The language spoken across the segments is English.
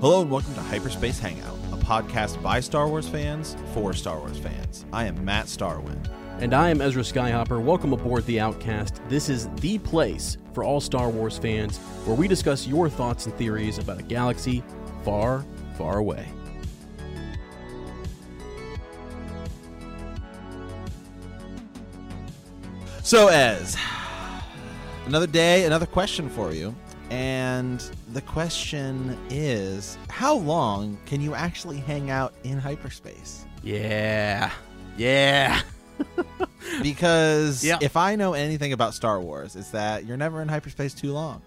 Hello and welcome to Hyperspace Hangout, a podcast by Star Wars fans for Star Wars fans. I am Matt Starwind. And I am Ezra Skyhopper. Welcome aboard The Outcast. This is the place for all Star Wars fans where we discuss your thoughts and theories about a galaxy far, far away. So, Ez, another day, another question for you. And the question is how long can you actually hang out in hyperspace? Yeah. Yeah. Because Yeah. if I know anything about Star Wars, it's that you're never in hyperspace too long.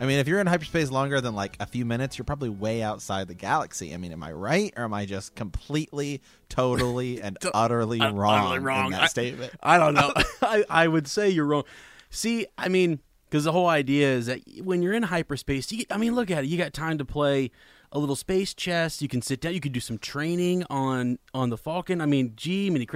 I mean, if you're in hyperspace longer than like a few minutes, you're probably way outside the galaxy. I mean, am I right or am I just completely, totally, and utterly ut- wrong, wrong. in that I- statement? I don't know. I, I would say you're wrong. See, I mean, because the whole idea is that when you're in hyperspace, you, I mean, look at it. You got time to play a little space chess. You can sit down. You could do some training on on the Falcon. I mean, gee, mean,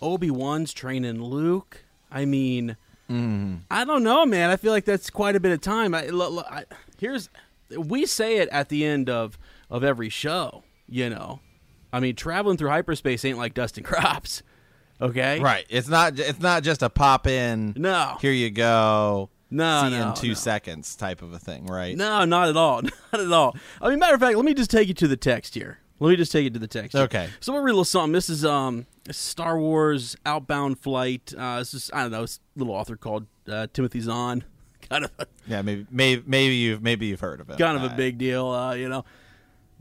Obi Wan's training Luke. I mean, mm-hmm. I don't know, man. I feel like that's quite a bit of time. I, I, here's we say it at the end of of every show. You know, I mean, traveling through hyperspace ain't like dusting crops. Okay, Right. It's not. It's not just a pop in. No. Here you go. No, See no, in two no. seconds type of a thing, right? No, not at all. Not at all. I mean, matter of fact, let me just take you to the text here. Let me just take you to the text. here. Okay. So we'll read a little something. This is um Star Wars outbound flight. Uh, this is I don't know. It's a little author called uh, Timothy Zahn. Kind of a, Yeah. Maybe. Maybe. Maybe you've. Maybe you've heard of it. kind of a big deal. Uh, you know.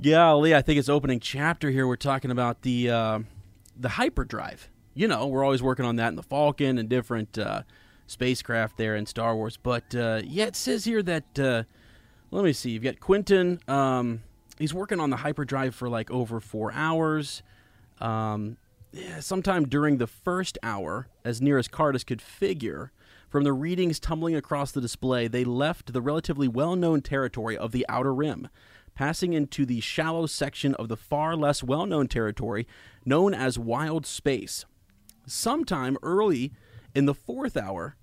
Golly, I think it's opening chapter here. We're talking about the uh, the hyperdrive. You know, we're always working on that in the Falcon and different uh, spacecraft there in Star Wars. But uh, yeah, it says here that uh, let me see. You've got Quentin. Um, he's working on the hyperdrive for like over four hours. Um, yeah, sometime during the first hour, as near as Car'das could figure, from the readings tumbling across the display, they left the relatively well known territory of the Outer Rim, passing into the shallow section of the far less well known territory known as Wild Space. Sometime early in the fourth hour,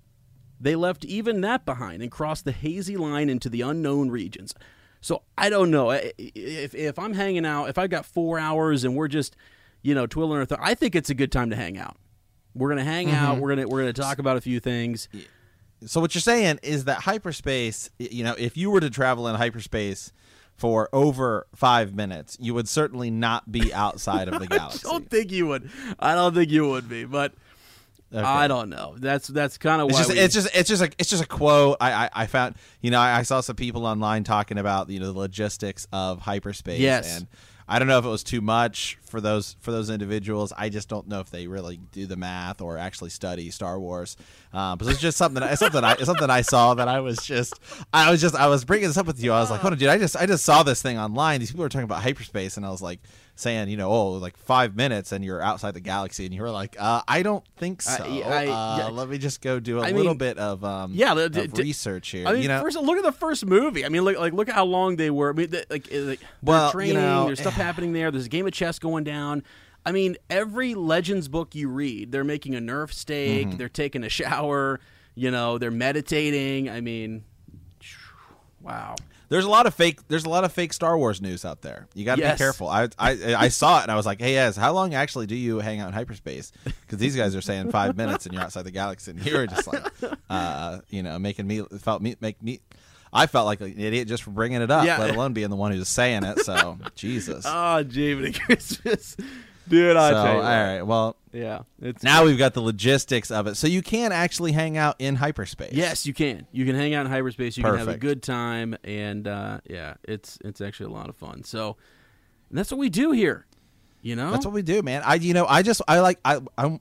they left even that behind and crossed the hazy line into the unknown regions. So I don't know if if I'm hanging out, if I've got four hours and we're just, you know, twiddling our. I think it's a good time to hang out. We're gonna hang mm-hmm. out. We're gonna we're gonna talk about a few things. So what you're saying is that hyperspace, you know, if you were to travel in hyperspace for over five minutes, you would certainly not be outside of the galaxy. I don't think you would. I don't think you would be, but Okay. I don't know. That's that's kind of It's why just, we, it's just, it's just a, it's just a quote. I, I, I found, you know, I, I saw some people online talking about, you know, the logistics of hyperspace. Yes. and I don't know if it was too much for those for those individuals. I just don't know if they really do the math or actually study Star Wars. Um, but it's just something, it's something, I, it's something I saw that I was just, I was just, I was bringing this up with you. I was like, hold on, dude, I just, I just saw this thing online. These people were talking about hyperspace, and I was like, saying, you know, oh, like five minutes and you're outside the galaxy, and you were like, uh, I don't think so. I- I- uh. Let me just go do a little mean, bit of um, yeah, of d- d- research here. I mean, you know, first look at the first movie. I mean, look like look at how long they were. I mean, the, like, uh, like Well, you training. know, there's stuff happening there. There's a game of chess going down. I mean, every Legends book you read, they're making a Nerf steak. Mm-hmm. They're taking a shower. You know, they're meditating. I mean, wow. There's a lot of fake. There's a lot of fake Star Wars news out there. You got to Yes. be careful. I, I I saw it and I was like, hey, Ez, how long actually do you hang out in hyperspace? Because these guys are saying five minutes and you're outside the galaxy, and you were just like, uh, you know, making me felt me make me. I felt like an idiot just for bringing it up, Yeah. let alone being the one who's saying it. So Jesus. Oh, Jamie Christmas, dude. I so tell you all right, well. Yeah, it's Now we've got the logistics of it, so you can actually hang out in hyperspace. Yes, you can. You can hang out in hyperspace. You can have a good time, and uh, yeah, it's it's actually a lot of fun. So that's what we do here. You know, That's what we do, man. I you know I just I like I I'm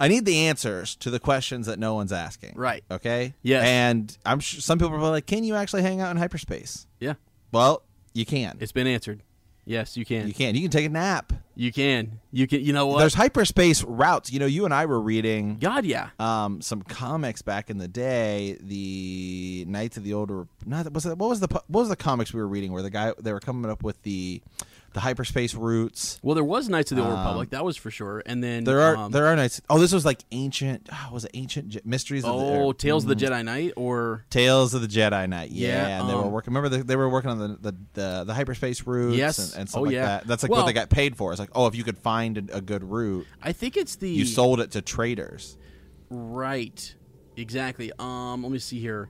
I need the answers to the questions that no one's asking. Right. Okay. Yes. And I'm sure some people are like, can you actually hang out in hyperspace? yeah, Well, you can. it's been answered. Yes, you can. you can. You can take a nap. You can. You can. You know what? There's hyperspace routes. You know, you and I were reading God, yeah. um, some comics back in the day. The Knights of the Old. Re- Not was it? What was the what was the comics we were reading where the guy they were coming up with the the hyperspace routes. Well, there was Knights of the Old Republic. That was for sure. And then Um, There are um, there are nights. Oh, this was like ancient. Oh, was it ancient Je- mysteries? of the, oh or- Tales of mm, the Jedi Knight or Tales of the Jedi Knight. Yeah, Yeah, and they were um, working. Remember, the, they were working on the the, the, the hyperspace routes Yes. and, and stuff Oh, like yeah. that. That's like Well- what they got paid for. It's like, oh, if you could find a, a good route, I think it's the you sold it to traders. Right. Exactly. Um, let me see here.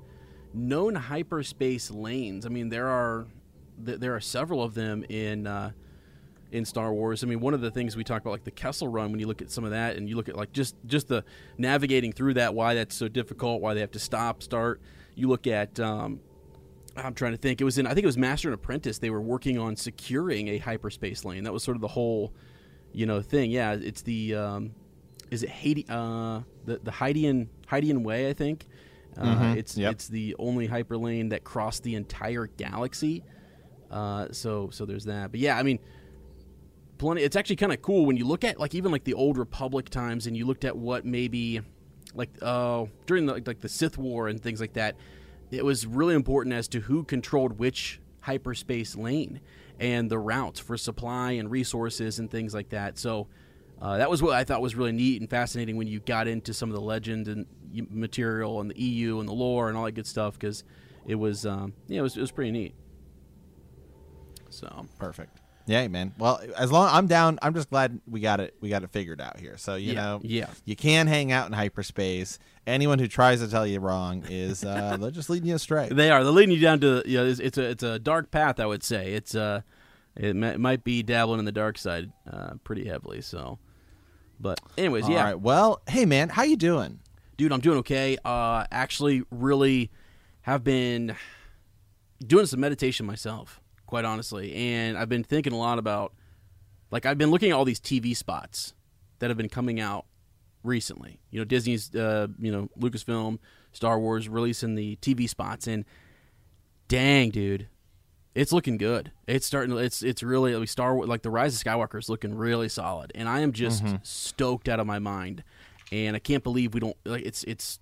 Known hyperspace lanes. I mean, there are th- there are several of them in uh, in Star Wars. I mean, one of the things we talk about, like the Kessel Run, when you look at some of that, and you look at like just just the navigating through that, why that's so difficult, why they have to stop, start. You look at. Um, I'm trying to think. It was in. I think it was Master and Apprentice. They were working on securing a hyperspace lane. That was sort of the whole, you know, thing. Yeah, it's the. Um, is it Haiti? Uh, the the Hydian Hydian Way, I think. Uh, It's Yep. it's the only hyperlane that crossed the entire galaxy. Uh, so so there's that. But yeah, I mean, plenty. It's actually kind of cool when you look at like even like the old Republic times, and you looked at what maybe like uh, during the, like the Sith War and things like that. It was really important as to who controlled which hyperspace lane and the routes for supply and resources and things like that. So uh, that was what I thought was really neat and fascinating when you got into some of the legend and material and the EU and the lore and all that good stuff because it was um, yeah it was it was pretty neat. So Perfect. Yeah, man. Well, as long I'm down, I'm just glad we got it. We got it figured out here. So you Yeah, know, yeah. you can hang out in hyperspace. Anyone who tries to tell you wrong is uh, they're just leading you astray. They are. They're leading you down to you know, it's, it's a it's a dark path. I would say it's uh it, it might be dabbling in the dark side uh, pretty heavily. So, but anyways, All yeah, right. Well, hey, man, how you doing? dude, I'm doing okay. Uh, actually, really have been doing some meditation myself, quite honestly, and I've been thinking a lot about like I've been looking at all these TV spots that have been coming out recently. You know, Disney's, uh, you know, Lucasfilm, Star Wars releasing the TV spots, and dang, dude, it's looking good. It's starting. It's it's really like Star Wars, like the Rise of Skywalker is looking really solid, and I am just stoked out of my mind, and I can't believe we don't like it's it's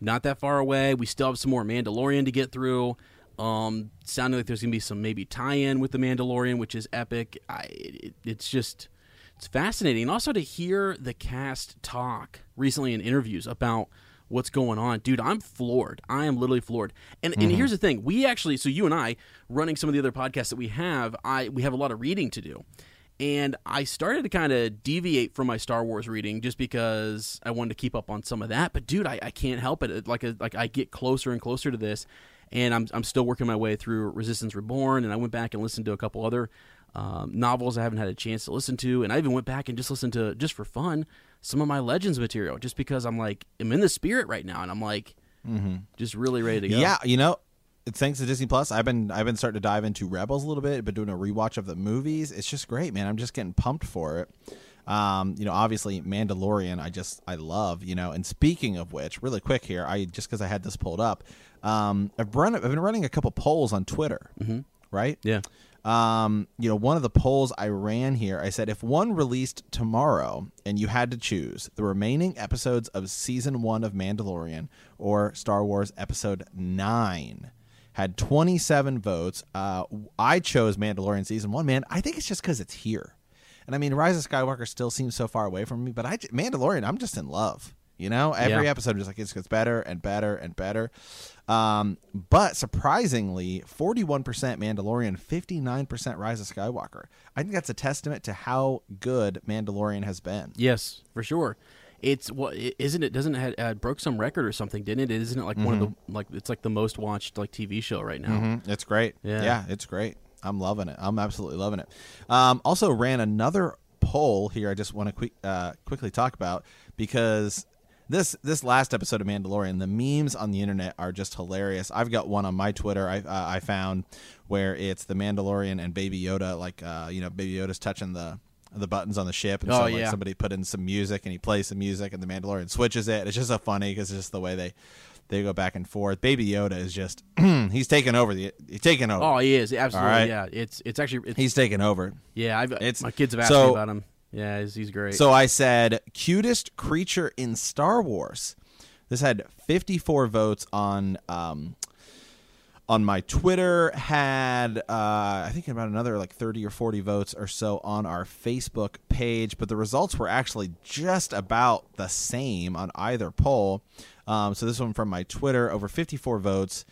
not that far away. We still have some more Mandalorian to get through. Um, sounding like there's gonna be some maybe tie-in with the Mandalorian, which is epic. I it, it's just it's fascinating, and also to hear the cast talk recently in interviews about what's going on, dude. I'm floored. I am literally floored. And and here's the thing: we actually, so you and I, running some of the other podcasts that we have, I we have a lot of reading to do. And I started to kind of deviate from my Star Wars reading just because I wanted to keep up on some of that. But dude, I, I can't help it. It- Like like I get closer and closer to this, and I'm I'm still working my way through Resistance Reborn. And I went back and listened to a couple other um, novels I haven't had a chance to listen to, and I even went back and just listened to just for fun some of my Legends material, just because I'm like I'm in the spirit right now, and I'm like just really ready to go. Yeah, you know, thanks to Disney Plus. I've been I've been starting to dive into Rebels a little bit. Been doing a rewatch of the movies. It's just great, man. I'm just getting pumped for it. Um, you know, obviously Mandalorian. I just I love. You know, and speaking of which, really quick here, I just because I had this pulled up, um, I've run I've been running a couple polls on Twitter, mm-hmm. right? yeah. Um, you know, one of the polls I ran here, I said if one released tomorrow and you had to choose the remaining episodes of season one of Mandalorian or Star Wars Episode Nine, had 27 votes. Uh, I chose Mandalorian season one. Man, I think it's just because it's here. And I mean, Rise of Skywalker still seems so far away from me, but I Mandalorian, I'm just in love. You know, every Yeah. episode just like it just gets better and better and better. Um, but surprisingly, 41% Mandalorian, 59% Rise of Skywalker. I think that's a testament to how good Mandalorian has been. Yes, for sure. It's what i- isn't it? Doesn't it had, uh, broke some record or something? Didn't it? Isn't it like one of the like it's like the most watched like TV show right now? Mhm. It's great. Yeah. yeah, it's great. I'm loving it. I'm absolutely loving it. Um, also ran another poll here. I just want to quick, uh, quickly talk about because this this last episode of Mandalorian, the memes on the internet are just hilarious. I've got one on my Twitter. I uh, I found where it's the Mandalorian and Baby Yoda, like uh, you know, Baby Yoda's touching the the buttons on the ship, and Oh, so like yeah. somebody put in some music, and he plays some music, and the Mandalorian switches it. It's just so funny because it's just the way they. They go back and forth. Baby Yoda is just he's taking over the he's taking over. Oh, he is absolutely. Right. Yeah, it's it's actually it's, He's taking over. yeah. I've, it's- my kids have asked so- me about him. Yeah, he's, he's great. So I said cutest creature in Star Wars. This had 54 votes on um, on my Twitter. Had uh, I think about another like 30 or 40 votes or so on our Facebook page, but the results were actually just about the same on either poll. Um, so this one from my Twitter, over 54 votes.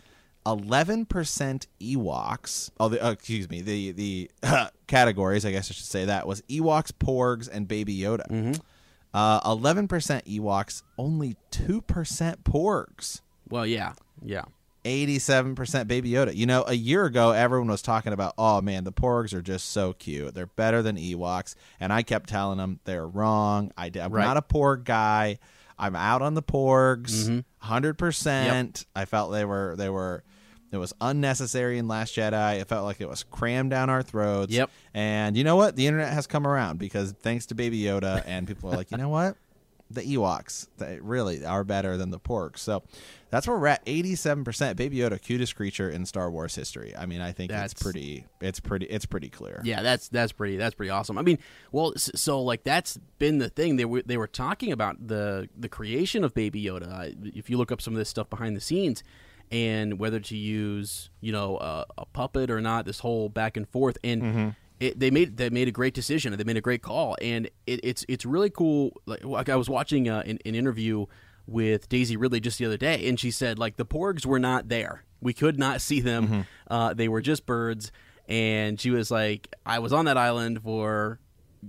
11% Ewoks. Oh, the, uh, excuse me. The the categories, I guess I should say that was Ewoks, Porgs, and Baby Yoda. Uh, 11% Ewoks, only 2% Porgs. well, yeah, yeah. 87% Baby Yoda. You know, a year ago, everyone was talking about, oh man, the Porgs are just so cute. They're better than Ewoks. And I kept telling them they're wrong. I, am Right. not a Porg guy. I'm out on the Porgs, Mm-hmm. 100 percent. I felt they were they were it was unnecessary in Last Jedi. It felt like it was crammed down our throats. Yep. And you know what? The internet has come around because thanks to Baby Yoda, and people are like, you know what? The Ewoks, they really are better than the Porgs. So that's where we're at. Eighty-seven percent. Baby Yoda, cutest creature in Star Wars history. I mean, I think That's- it's pretty. It's pretty. It's pretty clear. Yeah, that's that's pretty that's pretty awesome. I mean, well, so like that's been the thing they were they were talking about the the creation of Baby Yoda. If you look up some of this stuff behind the scenes, and whether to use you know a, a puppet or not, this whole back and forth, and it, they made they made a great decision. and They made a great call, and it, it's it's really cool. Like, like I was watching uh, an, an interview with Daisy Ridley just the other day, and she said like the porgs were not there. We could not see them. Uh, they were just birds, and she was like, I was on that island for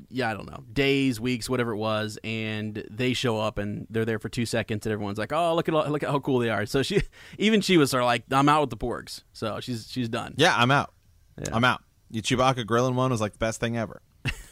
yeah, I don't know, days, weeks, whatever it was, and they show up and they're there for two seconds, and everyone's like, "Oh, look at look at how cool they are." So she, even she was sort of like, "I'm out with the porgs," so she's she's done. Yeah, I'm out. I'm out. You Chewbacca grilling one was like the best thing ever.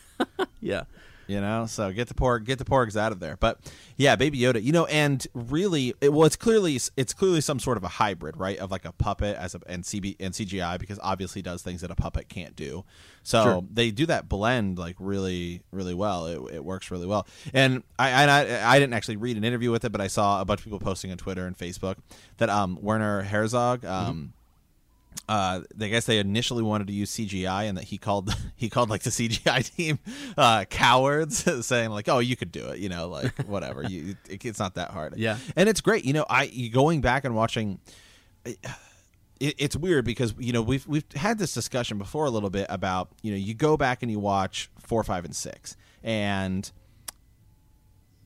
yeah, you know? So get the porg get the porgs out of there. But yeah baby yoda you know and really it, well it's clearly it's clearly some sort of a hybrid right of like a puppet as a and cb and cgi because obviously does things that a puppet can't do. So Sure. they do that blend like really really well. It, it works really well. And I, I i didn't actually read an interview with it but i saw a bunch of people posting on twitter and facebook that um werner herzog um uh, I guess they initially wanted to use CGI, and that he called he called like the CGI team uh, cowards, saying like, "Oh, you could do it," you know, like whatever. you, it, it's not that hard. Yeah. and it's great. You know, I going back and watching. It, it's weird because you know we've we've had this discussion before a little bit about you know you go back and you watch four, five, and six, and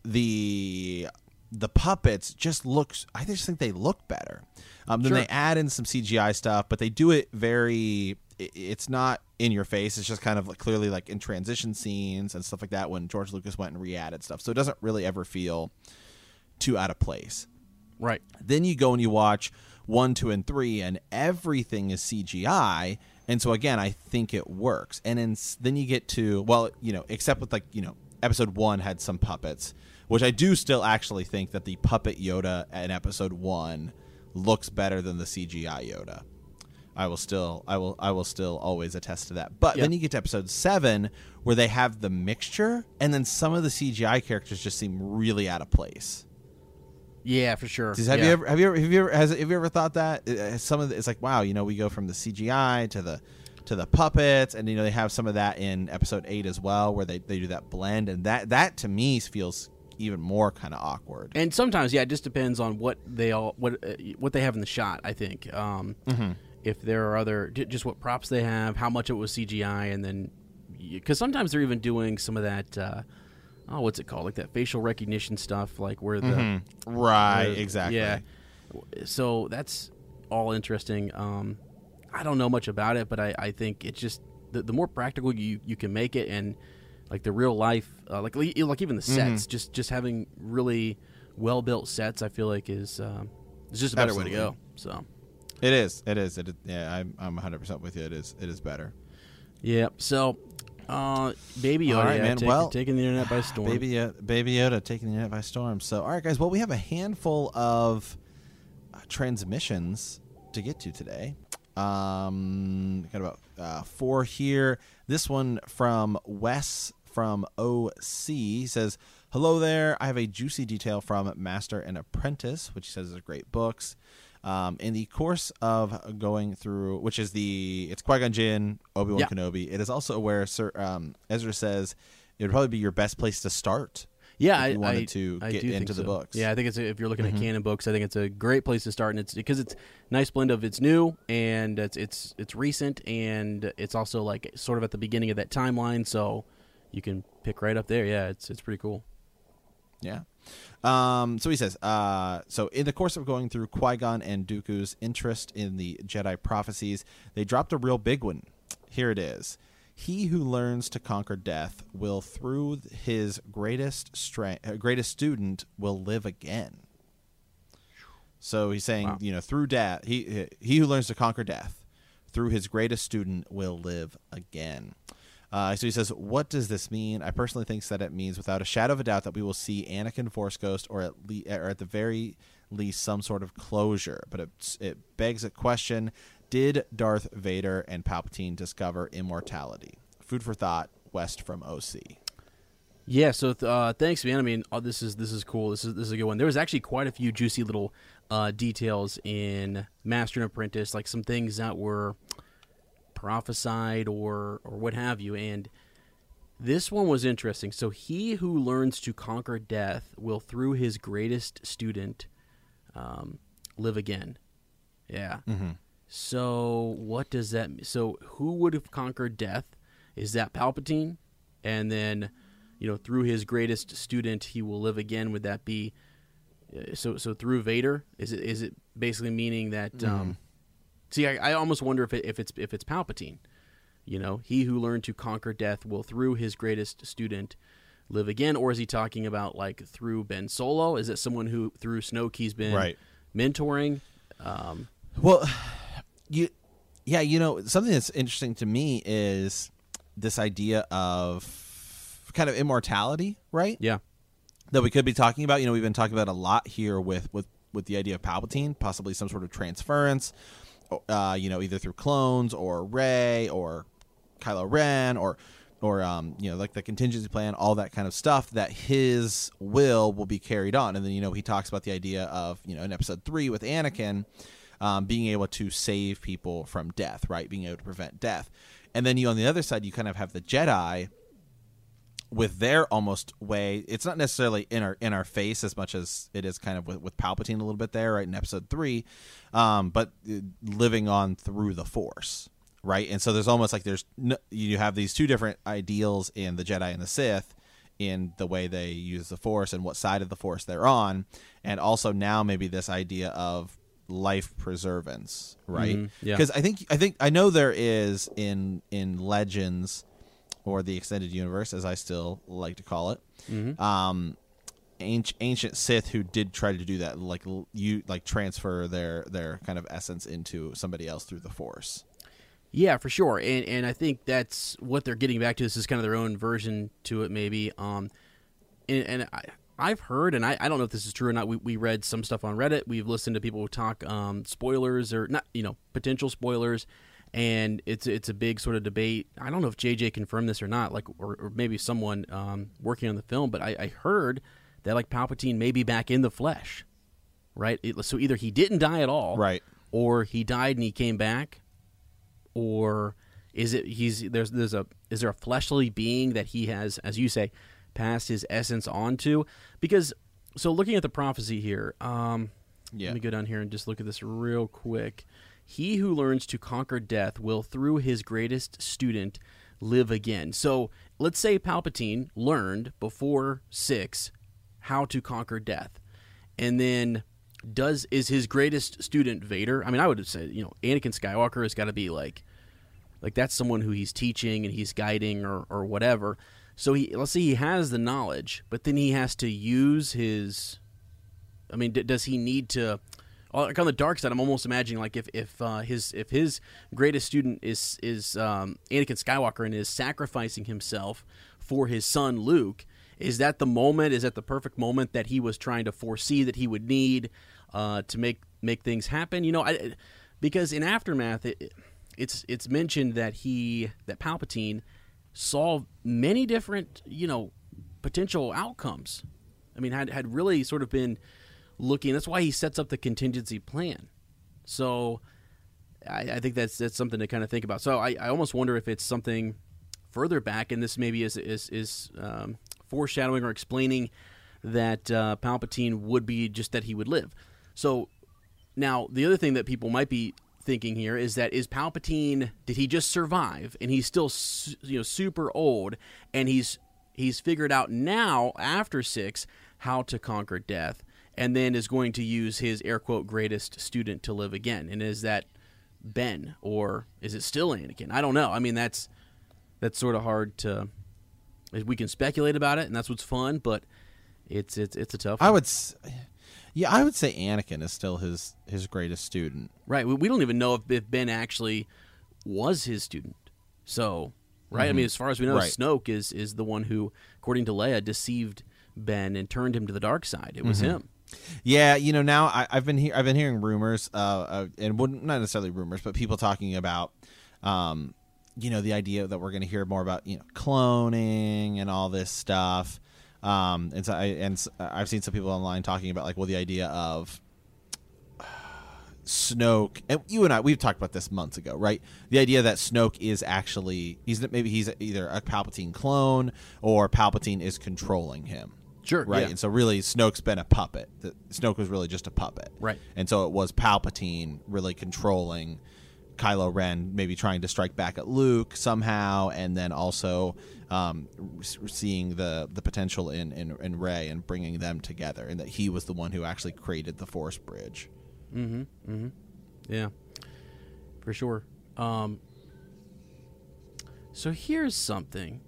the the puppets just looks I just think they look better. Um, then Sure. they add in some CGI stuff, but they do it very. It's not in your face. It's just kind of like clearly like in transition scenes and stuff like that. When George Lucas went and re-added stuff, so it doesn't really ever feel too out of place. right. Then you go and you watch one, two, and three, and everything is CGI. And so again, I think it works. And then then you get to well, you know, except with like you know, episode one had some puppets, which I do still actually think that the puppet Yoda in episode one looks better than the CGI Yoda. I will still I will I will still always attest to that. But then you get to episode 7 where they have the mixture and then some of the CGI characters just seem really out of place. Yeah, for sure. Does- have Yeah. you ever have you ever have you ever has, have you ever thought that Uh, some of the, it's like wow you know we go from the CGI to the to the puppets, and you know they have some of that in episode eight as well, where they, they do that blend, and that that to me feels even more kind of awkward. And sometimes, yeah, it just depends on what they all what uh, what they have in the shot. I think um, Mm-hmm. if there are other j- just what props they have, how much it was CGI, and then because sometimes they're even doing some of that. Uh, oh, what's it called? Like that facial recognition stuff, like where the Mm-hmm. right, where- exactly. yeah. So that's all interesting. Um, I don't know much about it, but I, I think it's just the, the more practical you, you can make it, and like the real life, uh, like like even the sets, Mm-hmm. just just having really well built sets, I feel like is um, is just a better way to go. So It is. It is. It is yeah, I'm I'm 100 percent with you. It is. It is better. yeah, so uh, Baby Yoda, All right, man. take- Well, taking the internet by storm. Baby Yoda, Baby Yoda taking the internet by storm. So, all right, guys. Well, we have a handful of uh, transmissions to get to today. Um, got about uh, four here. This one from Wes from OC He says, "Hello there. I have a juicy detail from Master and Apprentice, which he says is great books." Um, in the course of going through, which is the it's Qui Gon Jinn, Obi Wan Yeah. Kenobi. It is also where Sir um, Ezra says it would probably be your best place to start. yeah, if I you wanted I- to I get into the so. books. Mm-hmm. Yeah, I think it's a, if you're looking at canon books, I think it's a great place to start, and it's because it's a nice blend of it's new and it's it's it's recent, and it's also like sort of at the beginning of that timeline, so you can pick right up there. Yeah, it's it's pretty cool. Yeah. Um, so he says, uh, so in the course of going through Qui Gon and Dooku's interest in the Jedi prophecies, they dropped a real big one. Here it is. He who learns to conquer death will, through his greatest strength, uh, greatest student, will live again. So he's saying, you know, through death, he he who learns to conquer death, through his greatest student, will live again. Uh, so he says, "What does this mean?" I personally think that it means, without a shadow of a doubt, that we will see Anakin Force Ghost, or at least, or at the very least, some sort of closure. But it it begs a question: Did Darth Vader and Palpatine discover immortality? Food for thought. Wes from OC. Yeah, so th- uh, thanks, man. I mean, oh, this is this is cool. This is this is a good one. There was actually quite a few juicy little uh, details in Master and Apprentice, like some things that were prophesied or or what have you. And this one was interesting. So he who learns to conquer death will, through his greatest student, um, live again. Yeah. So what does that? mean? So who would have conquered death? Is that Palpatine? And then, you know, through his greatest student, he will live again. Would that be? uh, So so through Vader, is it is it basically meaning that? Um, see, I, I almost wonder if it, if it's if it's Palpatine. You know, he who learned to conquer death will, through his greatest student, live again. Or is he talking about like through Ben Solo? Is it someone who through Snoke he's been Right. mentoring? Um, Well, you, yeah, you know, something that's interesting to me is this idea of kind of immortality, right? yeah. That we could be talking about. You know, we've been talking about a lot here with with with the idea of Palpatine, possibly some sort of transference. Uh, you know, either through clones or Rey or Kylo Ren or or um, you know, like the contingency plan, all that kind of stuff. That his will will be carried on, and then you know he talks about the idea of you know in Episode three with Anakin um, being able to save people from death, right? Being able to prevent death, and then you on the other side, you kind of have the Jedi with their almost way it's not necessarily in our in our face as much as it is kind of with, with palpatine a little bit there right in episode three um, but uh, living on through the force right? And so there's almost like there's no, you have these two different ideals in the jedi and the sith in the way they use the force and what side of the force they're on. And also now maybe this idea of life preservance right? Mhm, yeah. because i think i think i know there is in in legends or the extended universe, as I still like to call it. Mm-hmm. Um, ancient, ancient Sith who did try to do that, like you, like transfer their their kind of essence into somebody else through the Force. Yeah, for sure, and and I think that's what they're getting back to. This is kind of their own version to it, maybe. Um, and, and I, I've heard, and I, I don't know if this is true or not. We, we read some stuff on Reddit. We've listened to people talk um, spoilers or not, you know, potential spoilers, and it's it's a big sort of debate. I don't know if JJ confirmed this or not, like or, or maybe someone um, working on the film, but I, I heard that like Palpatine may be back in the flesh, right? It, so either he didn't die at all, Right. or he died and he came back, or Is it he's there's there's a is there a fleshly being that he has, as you say, passed his essence on to? Because so looking at the prophecy here, um, Yeah. let me go down here and just look at this real quick. He who learns to conquer death will, through his greatest student, live again. So let's say Palpatine learned before six how to conquer death, and then does is his greatest student Vader? I mean, I would say you know Anakin Skywalker has got to be like like that's someone who he's teaching and he's guiding or, or whatever. So he let's say he has the knowledge, but then he has to use his. I mean, d- does he need to? Like on the dark side, I'm almost imagining like if if uh, his if his greatest student is is um, Anakin Skywalker and is sacrificing himself for his son Luke, is that the moment? Is that the perfect moment that he was trying to foresee that he would need uh, to make make things happen? You know, I, because in aftermath, it, it's it's mentioned that he that Palpatine saw many different you know potential outcomes. I mean, had had really sort of been looking. That's why he sets up the contingency plan. So I, I think that's that's something to kind of think about. So I, I almost wonder if it's something further back, and this maybe is is is um, foreshadowing or explaining that uh, Palpatine would be just that he would live. So now the other thing that people might be thinking here is that is Palpatine did he just survive and he's still su- you know super old and he's he's figured out now after 6 how to conquer death and then is going to use his air quote greatest student to live again and is that Ben or is it still Anakin I don't know I mean that's that's sort of hard to we can speculate about it and that's what's fun but it's it's it's a tough I would, s- yeah, I would say Anakin is still his his greatest student. Right. We, we don't even know if, if Ben actually was his student. So, right. I mean, as far as we know, Mm-hmm. Right. Snoke is is the one who, according to Leia, deceived Ben and turned him to the dark side. It Mm-hmm. was him. Yeah, you know now I, I've been he- I've been hearing rumors, uh, uh, and wouldn't necessarily rumors, but people talking about, um, you know, the idea that we're going to hear more about you know cloning and all this stuff. Um, and so I and I've seen some people online talking about like well the idea of Snoke and you and I we've talked about this months ago, right? The idea that Snoke is actually he's maybe he's either a Palpatine clone or Palpatine is controlling him. Sure, Right. yeah. And so really Snoke's been a puppet. The, Snoke was really just a puppet. Right. And so it was Palpatine really controlling Kylo Ren, maybe trying to strike back at Luke somehow, and then also um, seeing the the potential in, in in Rey and bringing them together, and that he was the one who actually created the Force bridge. Mm-hmm. Mm-hmm. Yeah, for sure. Um, so here's something.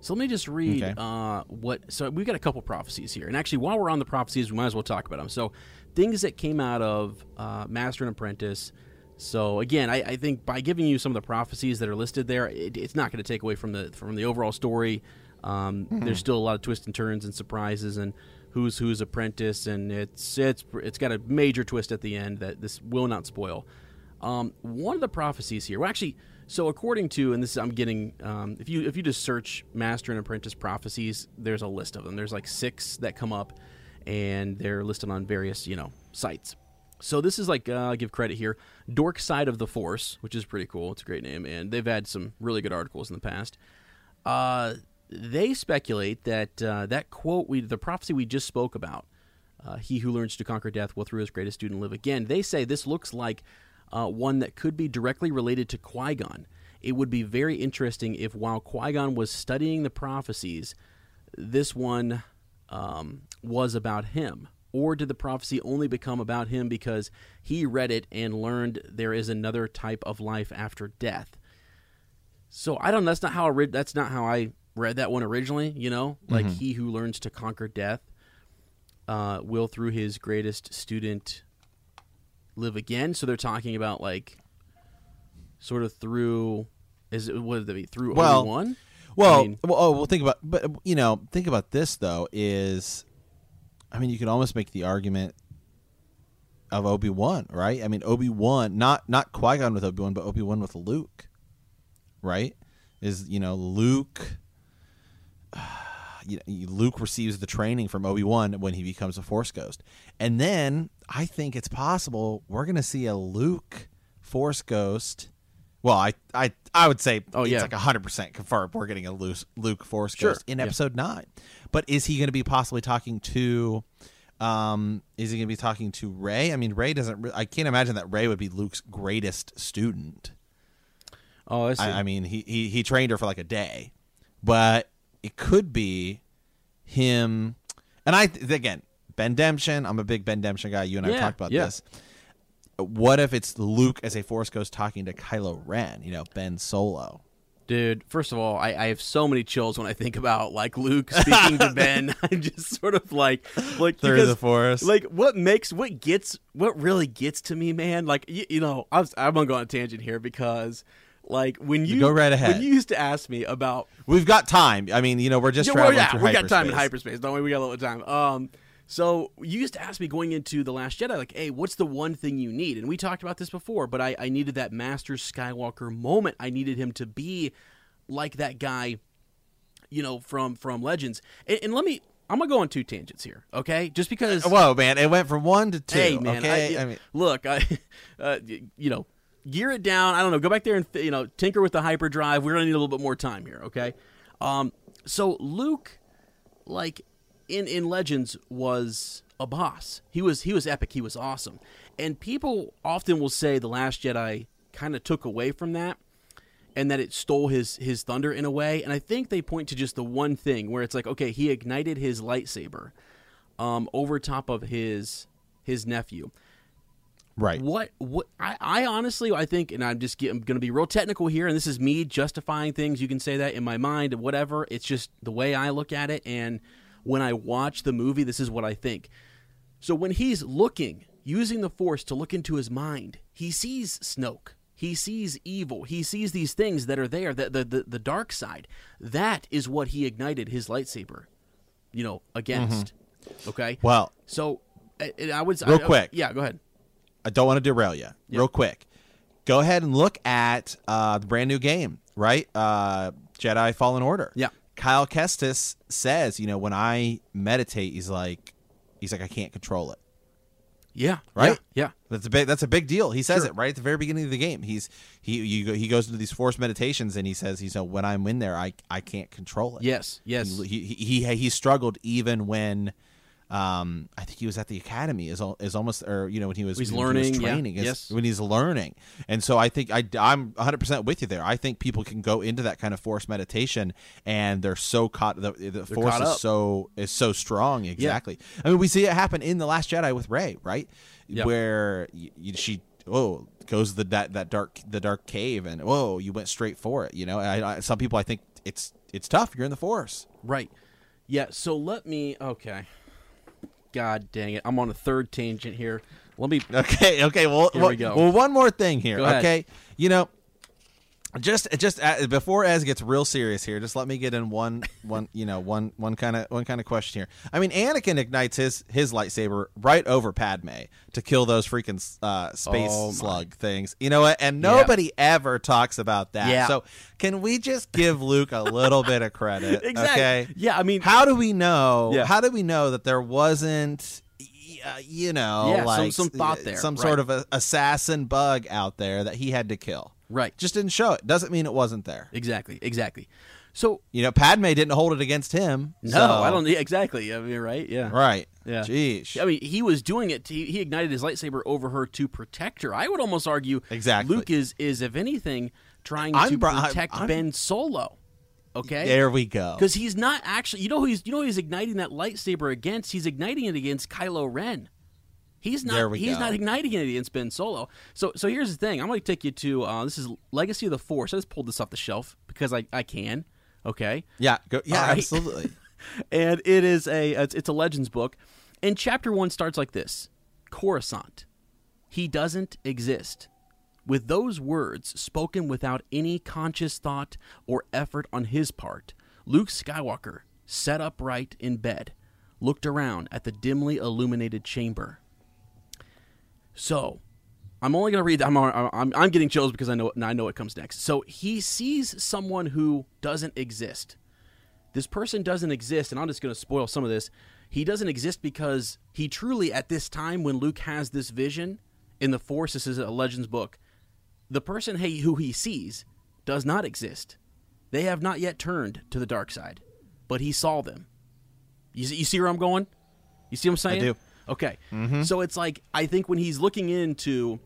So let me just read Okay. uh, what. So we've got a couple prophecies here, and actually, while we're on the prophecies, we might as well talk about them. So things that came out of uh, Master and Apprentice. So again, I, I think by giving you some of the prophecies that are listed there, it, it's not going to take away from the from the overall story. Um, There's still a lot of twists and turns and surprises and who's who's apprentice, and it's it's it's got a major twist at the end that this will not spoil. Um, one of the prophecies here, well, actually, so according to, and this is I'm getting, um, if you if you just search Master and Apprentice prophecies, there's a list of them. There's like six that come up, and they're listed on various you know sites. So this is like uh, I'll give credit here, Dork Side of the Force, which is pretty cool. It's a great name, and they've had some really good articles in the past. Uh, they speculate that uh, that quote, we the prophecy we just spoke about, uh, "He who learns to conquer death will, through his greatest student, live again." They say this looks like uh, one that could be directly related to Qui Gon. It would be very interesting if, while Qui Gon was studying the prophecies, this one um, was about him. Or did the prophecy only become about him because he read it and learned there is another type of life after death? So I don't. That's not how I read. That's not how I read that one originally. You know, like he who learns to conquer death uh, will, through his greatest student, live again. So they're talking about like, sort of through. Is it what be through Well, Obi Wan? Well, I mean- well, oh, well, think about, but you know, think about this though. Is, I mean, you could almost make the argument of Obi Wan, right? I mean, Obi Wan, not not Qui Gon with Obi Wan, but Obi Wan with Luke, right? Is you know Luke. You know, Luke receives the training from Obi Wan when he becomes a Force Ghost, and then I think it's possible we're going to see a Luke Force Ghost Well, I I I would say Oh, it's yeah. like hundred percent confirmed we're getting a Luke, Luke Force Sure, Ghost in yeah. episode nine. But is he going to be possibly talking to? Um, is he going to be talking to Rey? I mean, Rey doesn't. Re- I can't imagine that Rey would be Luke's greatest student. Oh, I see. I, I mean, he, he he trained her for like a day, but it could be him. And I again, Ben Demption. I'm a big Ben Demption guy. You and I Yeah, talked about yeah. this. What if it's Luke as a Force Ghost talking to Kylo Ren? You know, Ben Solo. Dude, first of all, I, I have so many chills when I think about like Luke speaking to Ben. I'm just sort of like, like Through because, the Force. Like, what makes what gets what really gets to me, man? Like, you, you know, I was, I'm gonna go on a tangent here because, like, when you Go right ahead. When you used to ask me about We've got time. I mean, you know, we're just yeah, well, traveling yeah, through we got time in hyperspace. hyperspace. Don't worry, we got a little time. Um, so you used to ask me going into the Last Jedi, like, "Hey, what's the one thing you need?" And we talked about this before, but I, I needed that Master Skywalker moment. I needed him to be like that guy, you know, from from Legends. And, and let me, I'm gonna go on two tangents here, okay? Just because. Whoa, man! It went from one to two. Hey, man. okay, I, I mean, look, I, uh, you know, gear it down. I don't know. Go back there and you know tinker with the hyperdrive. We're gonna need a little bit more time here. Okay. Um. So Luke, like in in Legends, was a boss. He was he was epic. He was awesome. And people often will say the Last Jedi kind of took away from that. And that it stole his his thunder in a way, and I think they point to just the one thing where it's like, okay, he ignited his lightsaber, um, over top of his his nephew. Right. What what I, I honestly I think, and I'm just going to be real technical here, and this is me justifying things. You can say that in my mind, whatever. It's just the way I look at it, and when I watch the movie, this is what I think. So when he's looking, using the Force to look into his mind, he sees Snoke. He sees evil. He sees these things that are there, the the the, the dark side. That is what he ignited his lightsaber, you know, against. Mm-hmm. Okay. Well, So, I, I would Real I- quick. Yeah, go ahead. I don't want to derail you. Real quick, go ahead and look at uh, the brand new game, right? Uh, Jedi Fallen Order. Yeah. Cal Kestis says, you know, when I meditate, he's like, he's like, I can't control it. Yeah. Right? Yeah. That's a big. That's a big deal. He says Sure. it right at the very beginning of the game. He's he you go, he goes into these forced meditations and he says he's you know, when I'm in there I I can't control it. Yes. Yes. He he he, he struggled even when. Um, I think he was at the academy. Is is almost, or you know, when he was He's when he was learning, yeah. training. is- Yes. when he's learning, and so I think I I'm 100 percent with you there. I think people can go into that kind of forced meditation, and they're so caught. The, the force caught is up. so is so strong. Exactly. I mean, we see it happen in the Last Jedi with Rey, right? Yep. Where y y she oh goes the that that dark the dark cave, and whoa, you went straight for it. You know, I, I, some people I think it's it's tough. You're in the force. Right. Yeah. So let me. Okay. God dang it! I'm on a third tangent here. Let me. Okay, okay. Well, Here well, we go. well, one more thing here. Go ahead. Okay, you know, just just uh, before Ez gets real serious here, just let me get in one one you know one one kind of one kind of question here. I mean, Anakin ignites his his lightsaber right over Padme to kill those freaking uh, space Oh, slug things. You know what? And nobody ever talks about that. Yeah. So can we just give Luke a little bit of credit? Exactly. Okay. Yeah. I mean, How do we know? Yeah. How do we know that there wasn't, uh, you know, Yeah, some- like some thought uh, there, some right. sort of a, assassin bug out there that he had to kill? Right. Just didn't show it. Doesn't mean it wasn't there. exactly. Exactly. So You know, Padme didn't hold it against him. no, so- I don't. Yeah, exactly. I mean, right? Yeah. Right. Yeah. Jeez. I mean, he was doing it. To, he ignited his lightsaber over her to protect her. I would almost argue Exactly. Luke is is if anything trying I'm to br- I'm- protect I'm- Ben Solo. Okay. there we go. Because he's not actually, you know, who he's you know he's igniting that lightsaber against. He's igniting it against Kylo Ren. He's not. He's go. not igniting it against Ben Solo. So, so here's the thing. I'm going to take you to uh, this is Legacy of the Force. I just pulled this off the shelf because I, I can. Okay, Yeah. Go, yeah. Right. Absolutely. and it is a it's, it's a Legends book, and chapter one starts like this: Coruscant. He doesn't exist. With those words spoken without any conscious thought or effort on his part, Luke Skywalker sat upright in bed, looked around at the dimly illuminated chamber. So, I'm only going to read. I'm, I'm I'm getting chills because I know I know what comes next. So he sees someone who doesn't exist. This person doesn't exist, and I'm just going to spoil some of this. He doesn't exist because he truly, at this time when Luke has this vision in the Force, this is a Legends book. the person he, who he sees does not exist. They have not yet turned to the dark side, but he saw them. You see, you see where I'm going? You see what I'm saying? do. Okay. So it's like I think when he's looking into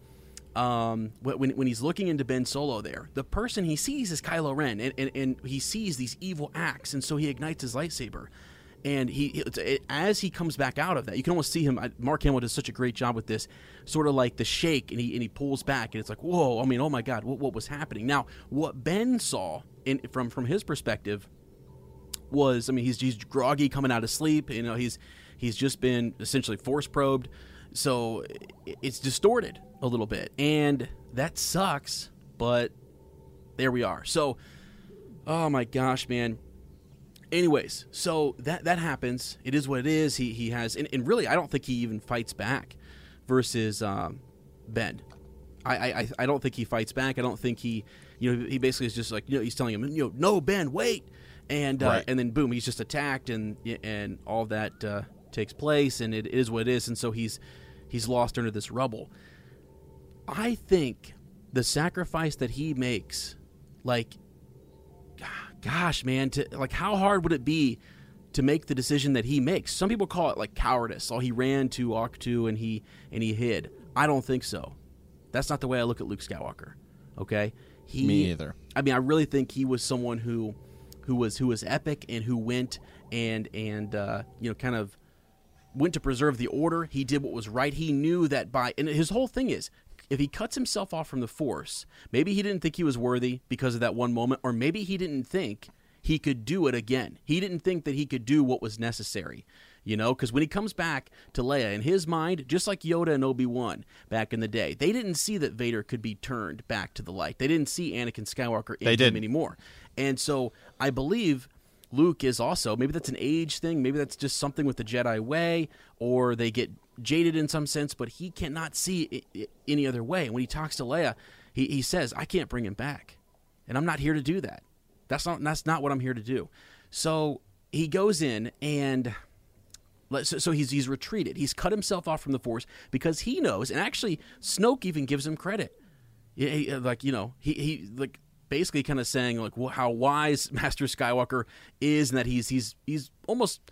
um, when, when he's looking into Ben Solo there, the person he sees is Kylo Ren, and, and, and he sees these evil acts, and so he ignites his lightsaber. And he, it, as he comes back out of that, you can almost see him. I- Mark Hamill does such a great job with this, sort of like the shake, and he and he pulls back, and it's like, whoa! I mean, oh my God, what, what was happening? Now, what Ben saw in from from his perspective was I mean he's he's groggy coming out of sleep. You know he's he's just been essentially force probed, so it's distorted a little bit, and that sucks. But there we are. So, oh my gosh, man. Anyways, so that that happens. It is what it is. He he has, and, and really, I don't think he even fights back versus um, Ben. I, I I don't think he fights back. I don't think he, you know, he basically is just like you know he's telling him, you know, no Ben, wait, and uh, Right. and then boom, he's just attacked, and and all that uh, takes place, and it is what it is, and so he's he's lost under this rubble. I think the sacrifice that he makes, like, gosh, man, to like how hard would it be to make the decision that he makes? Some people call it like cowardice. Oh, he ran to Ahch-To and he and he hid. I don't think so. That's not the way I look at Luke Skywalker. Okay, he, Me either. I mean, I really think he was someone who, who was who was epic and who went and and uh, you know kind of went to preserve the order. He did what was right. He knew that by and his whole thing is if he cuts himself off from the force, maybe he didn't think he was worthy because of that one moment or maybe he didn't think he could do it again. He didn't think that he could do what was necessary. You know, because when he comes back to Leia, in his mind, just like Yoda and Obi Wan back in the day, they didn't see that Vader could be turned back to the light. They didn't see Anakin Skywalker in They him didn't. anymore. And so I believe Luke is also maybe that's an age thing, maybe that's just something with the Jedi way, or they get jaded in some sense, but he cannot see it, it any other way. And when he talks to Leia, he, he says, "I can't bring him back, and I'm not here to do that. That's not that's not what I'm here to do." So he goes in and. So, so he's he's retreated. He's cut himself off from the Force because he knows, and actually Snoke even gives him credit. He, like you know, he he like basically kind of saying like how wise Master Skywalker is, and that he's he's he's almost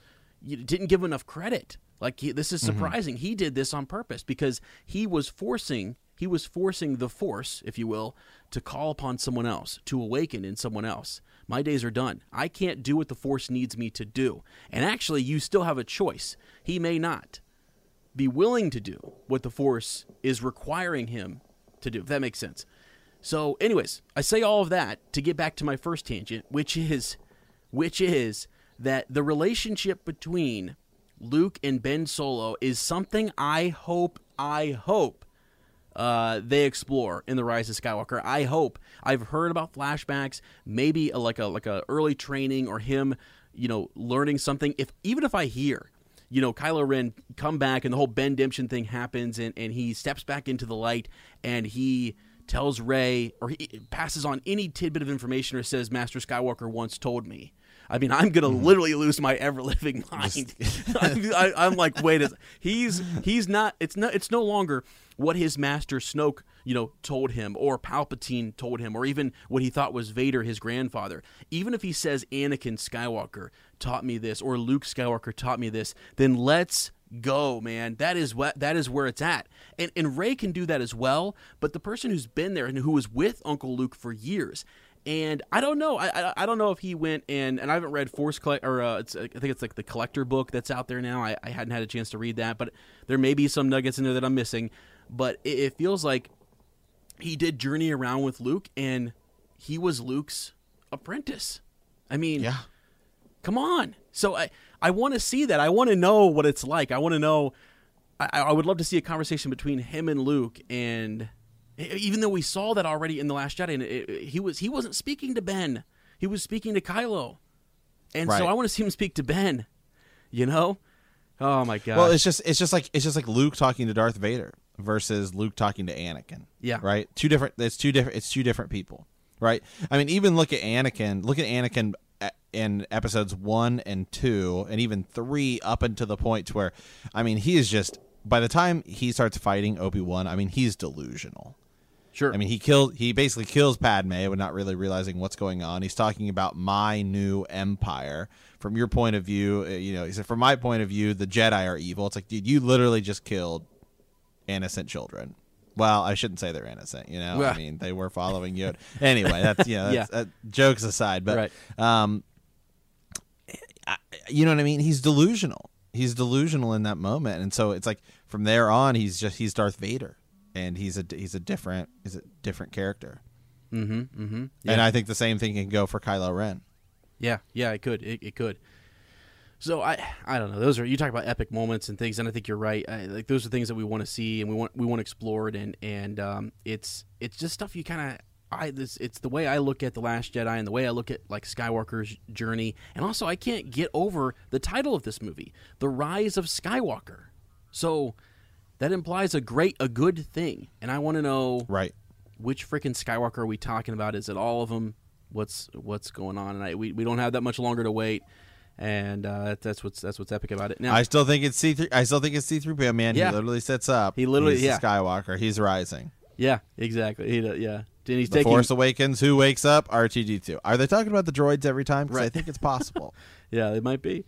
you didn't give him enough credit. Like he, this is mm-hmm. surprising. He did this on purpose because he was forcing he was forcing the Force, if you will, to call upon someone else, to awaken in someone else. My days are done. I can't do what the Force needs me to do. And actually, you still have a choice. He may not be willing to do what the Force is requiring him to do, if that makes sense. So, anyways, I say all of that to get back to my first tangent, which is which is that the relationship between Luke and Ben Solo is something I hope I hope uh, they explore in the Rise of Skywalker. I hope I've heard about flashbacks, maybe a, like a like a early training or him, you know, learning something. If even if I hear, you know, Kylo Ren come back and the whole Ben Demption thing happens and and he steps back into the light and he tells Rey or he passes on any tidbit of information or says Master Skywalker once told me. I mean, I'm gonna mm-hmm. literally lose my ever living mind. I'm, I, I'm like, wait, a, he's he's not. It's not. It's no longer what his master Snoke, you know, told him, or Palpatine told him, or even what he thought was Vader, his grandfather. Even if he says Anakin Skywalker taught me this, or Luke Skywalker taught me this, then let's go, man. That is what that is where it's at. And and Rey can do that as well, but the person who's been there and who was with Uncle Luke for years. And I don't know. I, I I don't know if he went and and I haven't read Force Collector uh, it's I think it's like the collector book that's out there now. I, I hadn't had a chance to read that, but there may be some nuggets in there that I'm missing. But it, it feels like he did journey around with Luke, and he was Luke's apprentice. I mean, Yeah. come on. So I I want to see that. I want to know what it's like. I want to know. I, I would love to see a conversation between him and Luke, and even though we saw that already in the Last Jedi, and it, it- he was he wasn't speaking to Ben. He was speaking to Kylo, and Right. so I want to see him speak to Ben. You know? Oh my god. Well, it's just it's just like it's just like Luke talking to Darth Vader versus Luke talking to Anakin. Yeah. Right. Two different. It's two different. It's two different people. Right. I mean, even look at Anakin. Look at Anakin in episodes one and two, and even three, up until the point to where, I mean, he is just by the time he starts fighting Obi Wan, I mean, he's delusional. Sure. I mean, he killed. He basically kills Padme, but not really realizing what's going on. He's talking about my new empire. From your point of view, uh, you know, he said, from my point of view, the Jedi are evil. It's like, dude, you literally just killed innocent children. Well, I shouldn't say they're innocent. You know, Well- I mean, they were following you. Anyway, that's you know, Yeah. that's, uh, jokes aside, but Right. um, you know what I mean? He's delusional. He's delusional in that moment, and so it's like from there on, he's just he's Darth Vader, and he's a he's a different is a different character. Mm-hmm. Mm-hmm. And I think the same thing can go for Kylo Ren. Yeah, yeah, it could. It, it could. So I I don't know. Those are you talk about epic moments and things, and I think you're right. I, like those are things that we want to see and we want we want explored, and and um, it's it's just stuff you kind of I this it's the way I look at the Last Jedi and the way I look at like Skywalker's journey, and also I can't get over the title of this movie, The Rise of Skywalker. So that implies a great a good thing, and I want to know Right. which freaking Skywalker are we talking about? Is it all of them? What's what's going on? And I, we we don't have that much longer to wait, and uh, that's what's that's what's epic about it. Now, I still think it's C three. I still think it's C three PO. Man, Yeah. he literally sets up. He literally- he's yeah. Skywalker. He's rising. yeah, exactly. He, yeah, and he's The taking Force Awakens. Who wakes up? R two. Are they talking about the droids every time? Because I think it's possible. Yeah, it might be.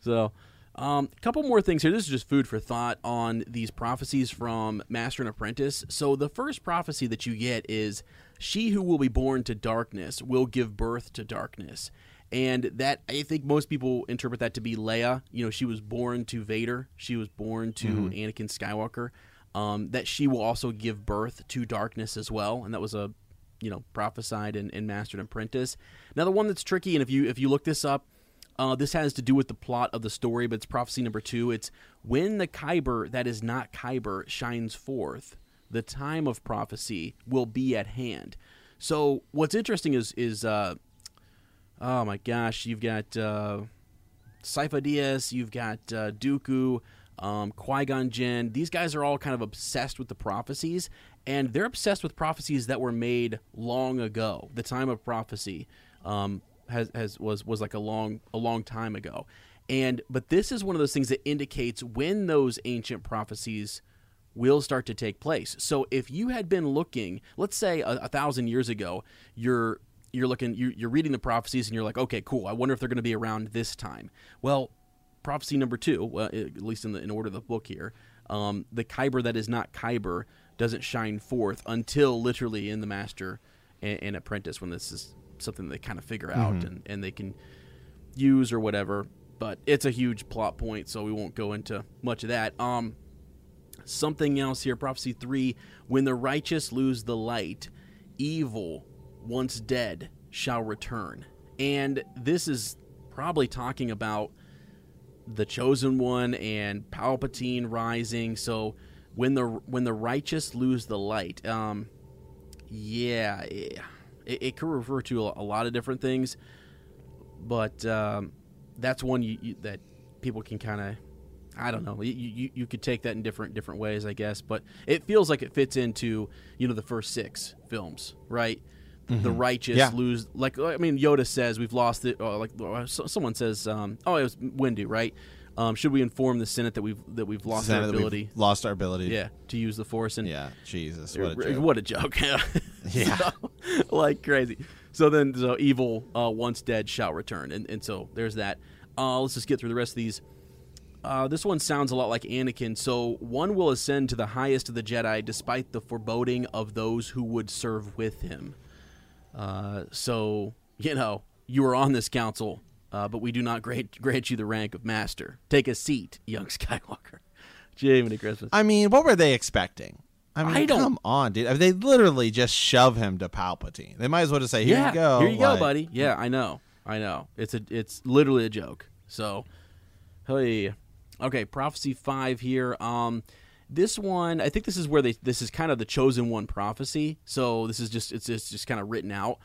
So, um, a couple more things here. This is just food for thought on these prophecies from Master and Apprentice. So, the first prophecy that you get is She who will be born to darkness will give birth to darkness. And that, I think most people interpret that to be Leia. You know, she was born to Vader, she was born to Anakin Skywalker. Um, that she will also give birth to darkness as well. And that was a you know prophesied in, in Master and Apprentice. Now the one that's tricky, and if you if you look this up, uh, this has to do with the plot of the story, but it's prophecy number two. It's when the Kyber that is not Kyber shines forth, the time of prophecy will be at hand. So what's interesting is is uh, oh my gosh, you've got uh, Sypha you've got uh, Dooku, um, Qui Gon Jinn. These guys are all kind of obsessed with the prophecies, and they're obsessed with prophecies that were made long ago. The time of prophecy um, has, has was was like a long a long time ago, and but this is one of those things that indicates when those ancient prophecies will start to take place. So if you had been looking, let's say a, a thousand years ago, you're you're looking you, you're reading the prophecies and you're like, okay, cool. I wonder if they're going to be around this time. Well, prophecy number two, well, at least in the in order of the book here, um, the Kyber that is not Kyber doesn't shine forth until literally in the Master and, and Apprentice when this is something they kind of figure out and, and they can use or whatever. But it's a huge plot point, so we won't go into much of that. Um, something else here, prophecy three: when the righteous lose the light, evil, once dead, shall return. And this is probably talking about the chosen one and Palpatine rising. So when the when the righteous lose the light, um, yeah, it, it could refer to a, lot of different things, but um, that's one you, you, that people can kind of. I don't know. You, you you could take that in different different ways, I guess, but it feels like it fits into you know the first six films, right? The righteous Yeah. lose, like I mean, Yoda says we've lost it. Or like so- someone says, um, oh, it was Windu, right? Um, should we inform the Senate that we've that we've lost Saying our ability? lost our ability. Yeah, to use the Force and Yeah. Jesus. What a joke. What a joke. Yeah. So, like crazy. So then, so evil, uh, once dead, shall return. And, and so there's that. Uh, let's just get through the rest of these. Uh, this one sounds a lot like Anakin. So one will ascend to the highest of the Jedi despite the foreboding of those who would serve with him. Uh, so, you know, you are on this council, uh, but we do not grant, grant you the rank of master. Take a seat, young Skywalker. Jiminy Christmas. I mean, what were they expecting? I mean, I don't- come on, dude. I mean, they literally just shove him to Palpatine. They might as well just say, "Here yeah, you go, Here you go, buddy. Yeah, I know. I know. It's a it's literally a joke. So hey. Okay, prophecy five here. Um this one I think this is where they this is kind of the chosen one prophecy. So this is just it's just, just kind of written out.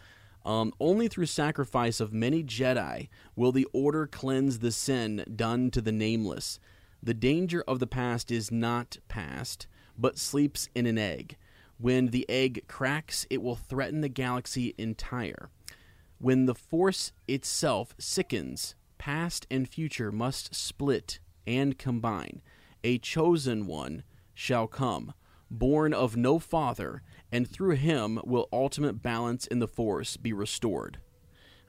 Um, only through sacrifice of many Jedi will the Order cleanse the sin done to the nameless. The danger of the past is not past, but sleeps in an egg. When the egg cracks, it will threaten the galaxy entire. When the Force itself sickens, past and future must split and combine. A chosen one shall come, born of no father, and through him will ultimate balance in the Force be restored.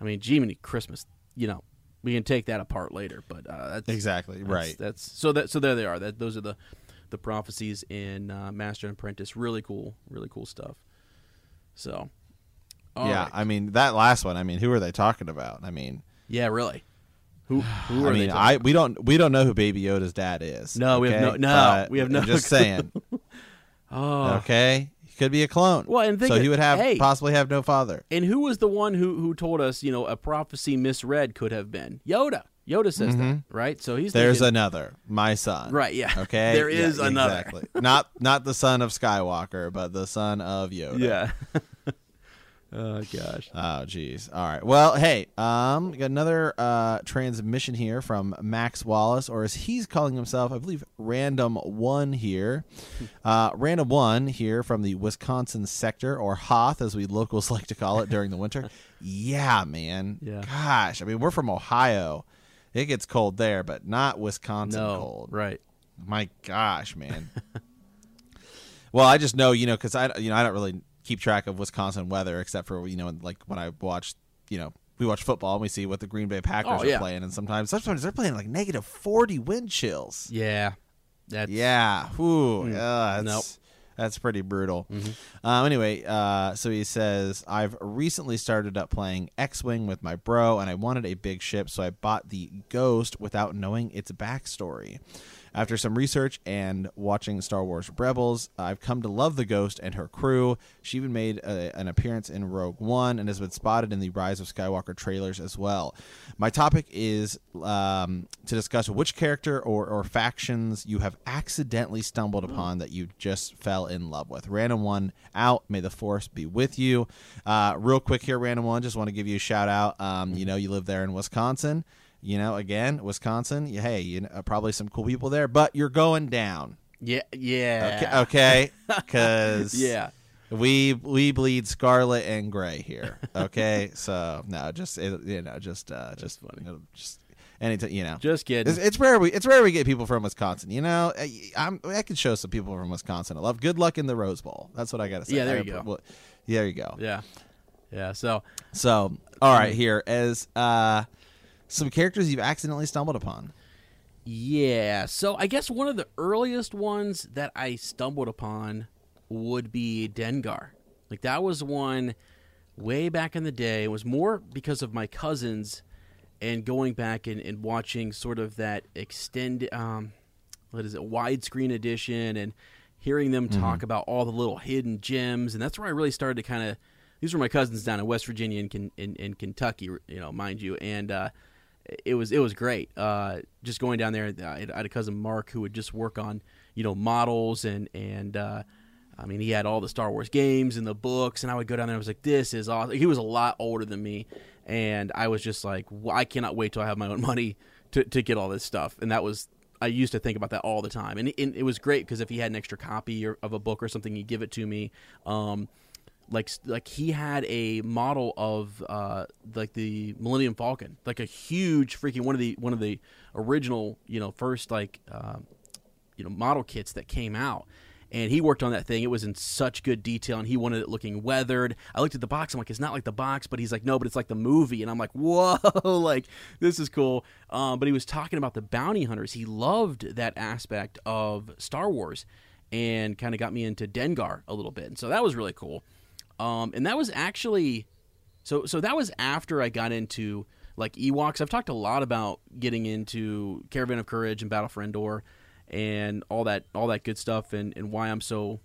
I mean, Jiminy Christmas, you know, we can take that apart later, but uh, that's Exactly. that's- right. That's so that so there they are. That those are the the prophecies in uh, Master and Apprentice. Really cool, really cool stuff. So, yeah. right. I mean, that last one. I mean, who are they talking about? I mean, yeah, really. Who who are I mean, I we don't we don't know who Baby Yoda's dad is. No, we have no- no, But we have no I'm just saying. oh. Okay, he could be a clone. Well, and so of- he would have hey. possibly have no father. And who was the one who who told us, you know, a prophecy misread could have been Yoda? Yoda says that, right? So he's Mm-hmm. There's thinking, another, my son. Right, yeah. Okay. There is Yeah, another. Exactly. not not the son of Skywalker, but the son of Yoda. yeah. oh gosh. Oh, geez. All right. Well, hey, um, we got another uh, transmission here from Max Wallace, or as he's calling himself, I believe, Random One here. Uh, Random One here from the Wisconsin sector, or Hoth, as we locals like to call it during the winter. yeah, man. Yeah. Gosh, I mean, we're from Ohio. It gets cold there, but not Wisconsin No, cold. right. My gosh, man. well, I just know, you know, because I, you know, I don't really keep track of Wisconsin weather except for you know, like when I watch, you know, we watch football and we see what the Green Bay Packers Oh, are playing, and sometimes, sometimes they're playing like negative forty wind chills. Yeah. That's Yeah, Ooh, Mm. uh, that's, Nope. that's pretty brutal. Mm-hmm. Um, anyway, uh, so he says, I've recently started up playing X Wing with my bro, and I wanted a big ship, so I bought the Ghost without knowing its backstory. After some research and watching Star Wars Rebels, I've come to love the Ghost and her crew. She even made a, an appearance in Rogue One and has been spotted in the Rise of Skywalker trailers as well. My topic is um, to discuss which character or, or factions you have accidentally stumbled upon that you just fell in love with. Random one out. May the force be with you. Uh, real quick here, random one. Just want to give you a shout out. Um, you know, you live there in Wisconsin. You know, again, Wisconsin. Hey, you know, probably some cool people there, but you're going down. yeah, yeah. Okay, okay, because Yeah. we we bleed scarlet and gray here. Okay, so no, just it, you know, just uh, just funny. you know, just anytime you know. Just kidding. It's, it's rare we it's rare we get people from Wisconsin. You know, I, I'm, I can show some people from Wisconsin. I love. Good luck in the Rose Bowl. That's what I got to say. Yeah, there you gotta go. well, there you go. yeah. Yeah. So So, all right, here as uh, some characters you've accidentally stumbled upon. Yeah. So I guess one of the earliest ones that I stumbled upon would be Dengar. Like that was one way back in the day. It was more because of my cousins and going back and, and watching sort of that extended um what is it, widescreen edition and hearing them talk about all the little hidden gems and that's where I really started to kind of these were my cousins down in West Virginia and in, in, in Kentucky, you know, mind you, and uh, it was it was great. Uh, just going down there, I had, a cousin Mark who would just work on you know models and and uh, I mean he had all the Star Wars games and the books, and I would go down there. and I was like, this is awesome. He was a lot older than me, and I was just like, well, I cannot wait till I have my own money to to get all this stuff. And that was I used to think about that all the time, and, and it was great because if he had an extra copy or, of a book or something, he'd give it to me. Um, like like he had a model of uh like the Millennium Falcon, like a huge freaking one of the one of the original you know first like uh, you know model kits that came out. And he worked on that thing. It was in such good detail, and he wanted it looking weathered. I looked at the box. I'm like, it's not like the box, but he's like, no, but it's like the movie. And I'm like, whoa, like this is cool. Um, but he was talking about the bounty hunters. He loved that aspect of Star Wars, and kind of got me into Dengar a little bit. And so that was really cool. Um, and that was actually so so that was after I got into like Ewoks. I've talked a lot about getting into Caravan of Courage and Battle for Endor and all that all that good stuff and, and why I'm so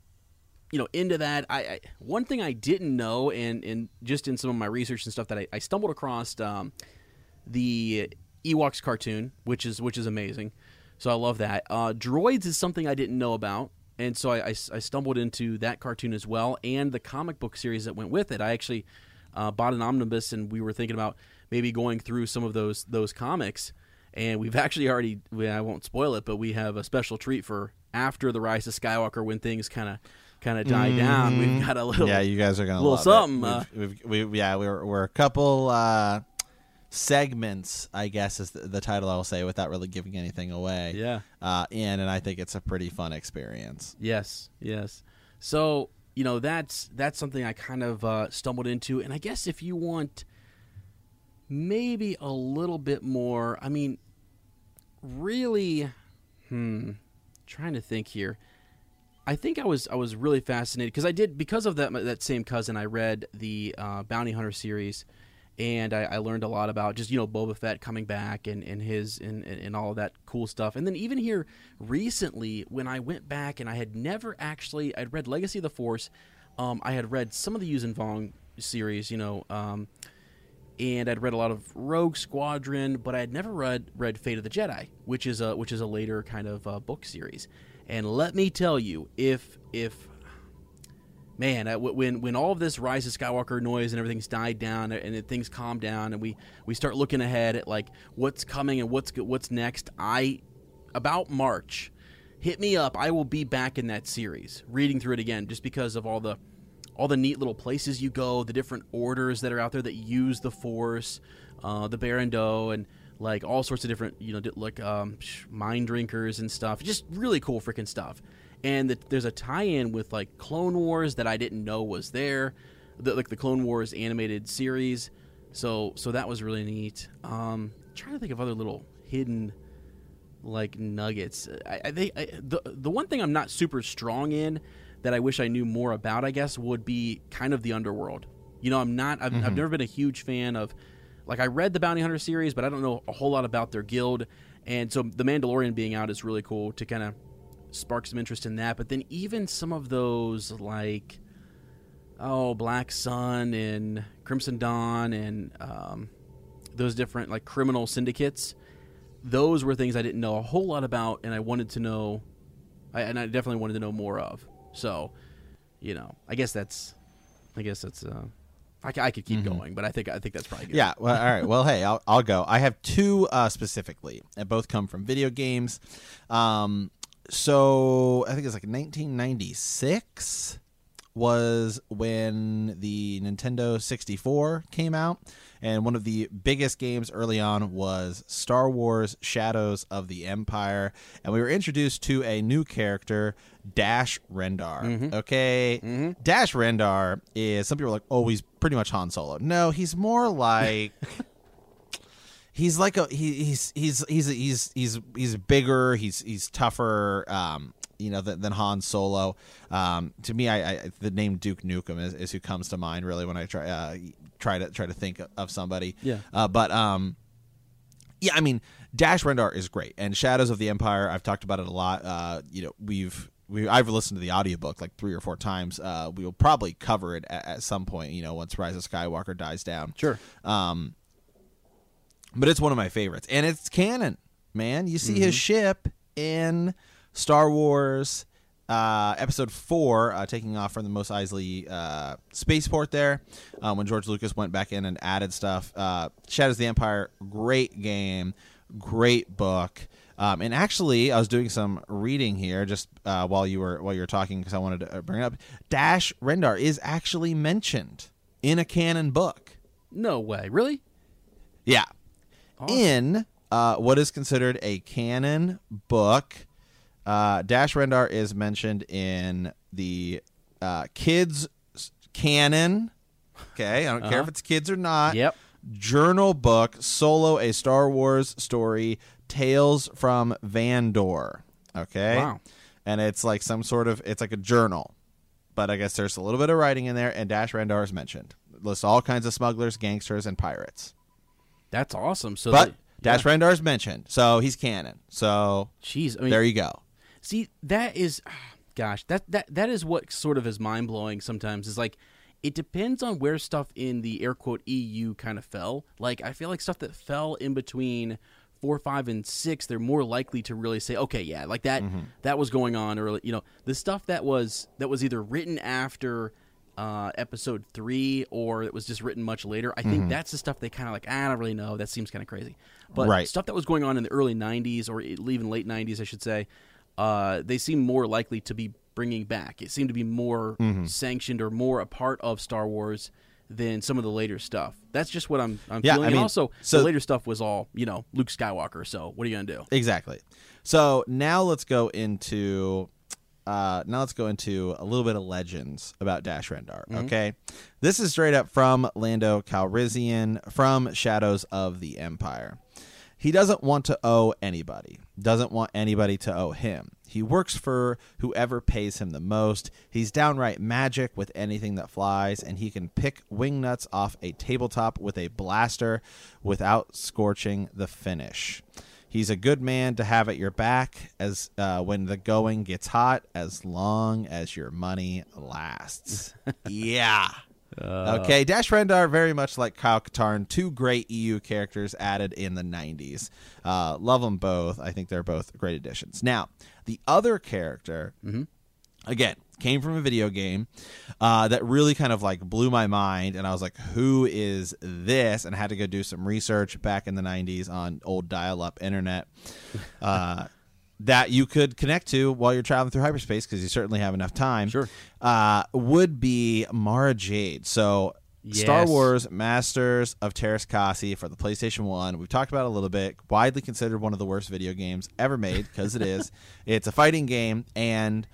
you know into that. I, I one thing I didn't know and and just in some of my research and stuff that I, I stumbled across um, the Ewoks cartoon, which is which is amazing. So I love that. Uh, droids is something I didn't know about, and so I, I, I stumbled into that cartoon as well, and the comic book series that went with it. I actually uh, bought an omnibus, and we were thinking about maybe going through some of those those comics. And we've actually already, well, I won't spoil it, but we have a special treat for after the Rise of Skywalker when things kind of kind of die down. We've got a little Yeah, you guys are gonna little love something, It. uh, We've, we've, we, yeah, we're we're a couple uh, segments, I guess is the, the title I'll say without really giving anything away. Yeah. Uh, in and I think it's a pretty fun experience. Yes, yes. So you know that's that's something I kind of uh, stumbled into, and I guess if you want maybe a little bit more, I mean, really, hmm, trying to think here. I think I was I was really fascinated because I did because of that that same cousin I read the uh, Bounty Hunter series, and I, I, learned a lot about just you know Boba Fett coming back and, and his and, and all that cool stuff. And then even here recently when I went back and I had never actually I'd read Legacy of the Force, um, I had read some of the Yuuzhan Vong series, you know, um, and I'd read a lot of Rogue Squadron, but I had never read read Fate of the Jedi, which is a which is a later kind of uh, book series. And let me tell you, if if man, when when all of this Rise of Skywalker noise and everything's died down and things calm down and we we start looking ahead at like what's coming and what's what's next, I about March, hit me up. I will be back in that series, reading through it again, just because of all the all the neat little places you go, the different orders that are out there that use the Force, uh, the Baran Do, and like all sorts of different, you know, like um, mind drinkers and stuff. Just really cool freaking stuff. And the, there's a tie-in with like Clone Wars that I didn't know was there, the, like the Clone Wars animated series. So so that was really neat. Um, trying to think of other little hidden like nuggets. I, I, they, I, the the one thing I'm not super strong in that I wish I knew more about, I guess, would be kind of the underworld. You know, I'm not. I've, mm-hmm. I've never been a huge fan of like I read the Bounty Hunter series, but I don't know a whole lot about their guild. And so the Mandalorian being out is really cool to kind of spark some interest in that. But then even some of those like oh Black Sun and Crimson Dawn and um, those different like criminal syndicates, those were things I didn't know a whole lot about, and I wanted to know, I, and I definitely wanted to know more of. So, you know, I guess that's, I guess that's. Uh, I, I could keep mm-hmm. going, but I think I think that's probably good. Yeah. Well, all right. Well, hey, I'll, I'll go. I have two uh, specifically, and both come from video games. Um, so I think it's like 1996 was when the Nintendo 64 came out. And one of the biggest games early on was Star Wars Shadows of the Empire. And we were introduced to a new character, Dash Rendar. Mm-hmm. Okay. Mm-hmm. Dash Rendar is, some people are like, oh, he's pretty much Han Solo. No, he's more like. he's like a he, he's he's he's he's he's he's bigger. He's he's tougher. Um, you know, than, than Han Solo. Um, to me, I, I, the name Duke Nukem is, is, who comes to mind really when I try uh, try to try to think of somebody. Yeah. Uh, but um, yeah, I mean, Dash Rendar is great, and Shadows of the Empire. I've talked about it a lot. Uh, you know, we've we I've listened to the audiobook like three or four times. Uh, we will probably cover it at, at, some point. You know, once Rise of Skywalker dies down. Sure. Um, but it's one of my favorites, and it's canon. Man, you see mm-hmm. his ship in Star Wars uh, episode four, uh, taking off from the Mos Eisley uh, spaceport there, uh, when George Lucas went back in and added stuff. Uh, Shadows of the Empire, great game, great book. Um, and actually, I was doing some reading here just uh, while you were while you were talking because I wanted to bring it up. Dash Rendar is actually mentioned in a canon book. No way, really? Yeah, awesome. in what is considered a canon book uh, Dash Rendar is mentioned in the uh, kids canon. Okay, I don't uh-huh. care if it's kids or not. Yep. Journal book Solo: A Star Wars Story, Tales from Vandor. Okay. Wow. And it's like some sort of it's like a journal, but I guess there's a little bit of writing in there, and Dash Rendar is mentioned. It lists all kinds of smugglers, gangsters, and pirates. That's awesome. So, but Dash yeah. Rendar is mentioned, so he's canon. So, jeez, I mean, there you go. See, that is, gosh, that that that is what sort of is mind blowing. Sometimes is like, it depends on where stuff in the air quote EU kind of fell. Like, I feel like stuff that fell in between four, five, and six, they're more likely to really say, okay, yeah, like that mm-hmm. that was going on early. You know, the stuff that was that was either written after uh, episode three or it was just written much later. I think mm-hmm. that's the stuff they kind of like. Ah, I don't really know. That seems kind of crazy. But right. stuff that was going on in the early '90s or even late '90s, I should say, uh, they seem more likely to be bringing back. It seemed to be more mm-hmm. sanctioned or more a part of Star Wars than some of the later stuff. That's just what I'm, I'm Yeah, feeling. I and mean, also, so- the later stuff was all you know Luke Skywalker. So what are you gonna do? Exactly. So now let's go into uh, now let's go into a little bit of legends about Dash Rendar. Okay, this is straight up from Lando Calrissian from Shadows of the Empire. He doesn't want to owe anybody. Doesn't want anybody to owe him. He works for whoever pays him the most. He's downright magic with anything that flies, and he can pick wing nuts off a tabletop with a blaster without scorching the finish. He's a good man to have at your back as uh, when the going gets hot, as long as your money lasts. yeah. okay, Dash Rendar, very much like Kyle Katarn, two great EU characters added in the 90s. Uh, love them both. I think they're both great additions. Now, the other character, again, came from a video game uh, that really kind of like blew my mind. And I was like, who is this? And I had to go do some research back in the 90s on old dial up internet. Uh, that you could connect to while you're traveling through hyperspace because you certainly have enough time. Sure. Uh, would be Mara Jade. So Star Wars Masters of Teras Kasi for the PlayStation 1. We've talked about it a little bit. Widely considered one of the worst video games ever made because it is. It's a fighting game and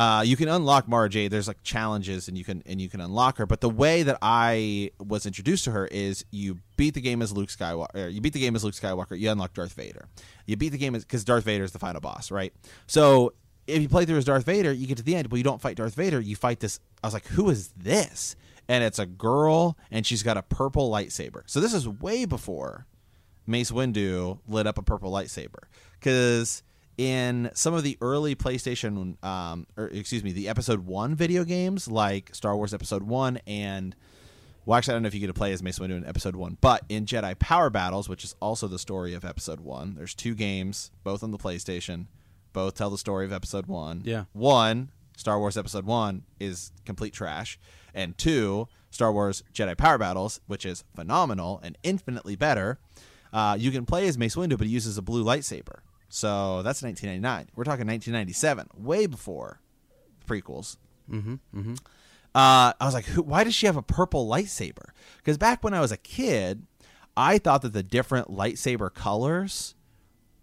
uh, you can unlock Mara Jade. There's like challenges and you can and you can unlock her. But the way that I was introduced to her is you beat the game as Luke Skywalker. You beat the game as Luke Skywalker. You unlock Darth Vader. You beat the game because Darth Vader is the final boss, right? So if you play through as Darth Vader, you get to the end, but you don't fight Darth Vader. You fight this. I was like, who is this? And it's a girl, and she's got a purple lightsaber. So this is way before Mace Windu lit up a purple lightsaber. Because in some of the early PlayStation, um, or excuse me, the Episode One video games, like Star Wars Episode One and well, actually, I don't know if you get to play as Mace Windu in Episode One, but in Jedi Power Battles, which is also the story of Episode One, there's two games, both on the PlayStation, both tell the story of Episode One. Yeah. One, Star Wars Episode One, is complete trash, and two, Star Wars Jedi Power Battles, which is phenomenal and infinitely better. Uh, you can play as Mace Windu, but he uses a blue lightsaber. So that's 1999. We're talking 1997, way before prequels. Uh, I was like, Who, why does she have a purple lightsaber? Because back when I was a kid, I thought that the different lightsaber colors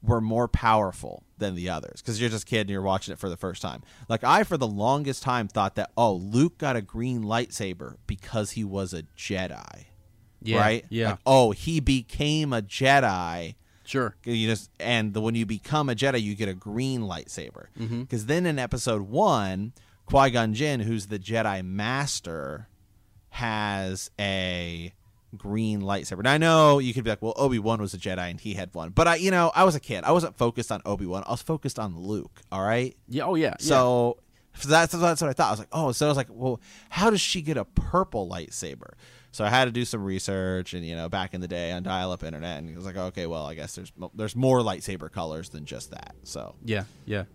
were more powerful than the others because you're just a kid and you're watching it for the first time. Like I, for the longest time, thought that oh, Luke got a green lightsaber because he was a Jedi, Yeah, right? yeah. Like, oh, he became a Jedi. Sure. You just and the, when you become a Jedi, you get a green lightsaber. Mm-hmm. Because then in Episode One, Qui Gon Jinn, who's the Jedi Master, has a green lightsaber. And I know you could be like, well, Obi Wan was a Jedi and he had one, but I, you know, I was a kid. I wasn't focused on Obi Wan. I was focused on Luke. All right. Yeah. Oh yeah. yeah. So. So that's, that's what I thought. I was like, oh, so I was like, well, how does she get a purple lightsaber? So I had to do some research, and you know, back in the day on dial-up internet, and it was like, okay, well, I guess there's there's more lightsaber colors than just that. So Yeah, yeah.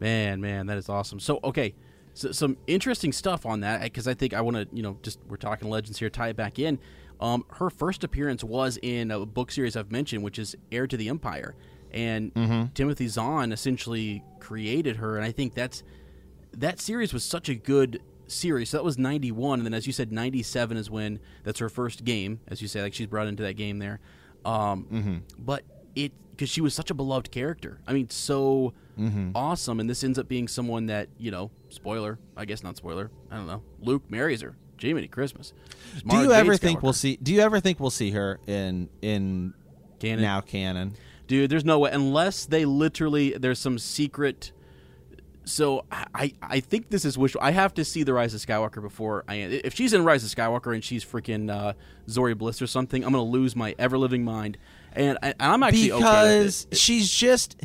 Man, man, that is awesome. So, okay, so, some interesting stuff on that because I think I want to, you know, just we're talking legends here, tie it back in. Um, her first appearance was in a book series I've mentioned, which is Heir to the Empire, and Timothy Zahn essentially created her, and I think that's that series was such a good series. So that was 91 and then as you said 97 is when that's her first game as you say like she's brought into that game there. Um but it cuz she was such a beloved character. I mean so awesome and this ends up being someone that, you know, spoiler, I guess not spoiler. I don't know. Luke marries her. Jiminy Christmas. Do you ever think we'll see? Do you ever think we'll see her in in Canon? now canon? Dude, there's no way unless they literally there's some secret. So I I think this is wishful. I have to see the Rise of Skywalker before I. If she's in Rise of Skywalker and she's freaking uh, Zorii Bliss or something, I'm gonna lose my ever living mind. And, I, and I'm actually okay because it. she's just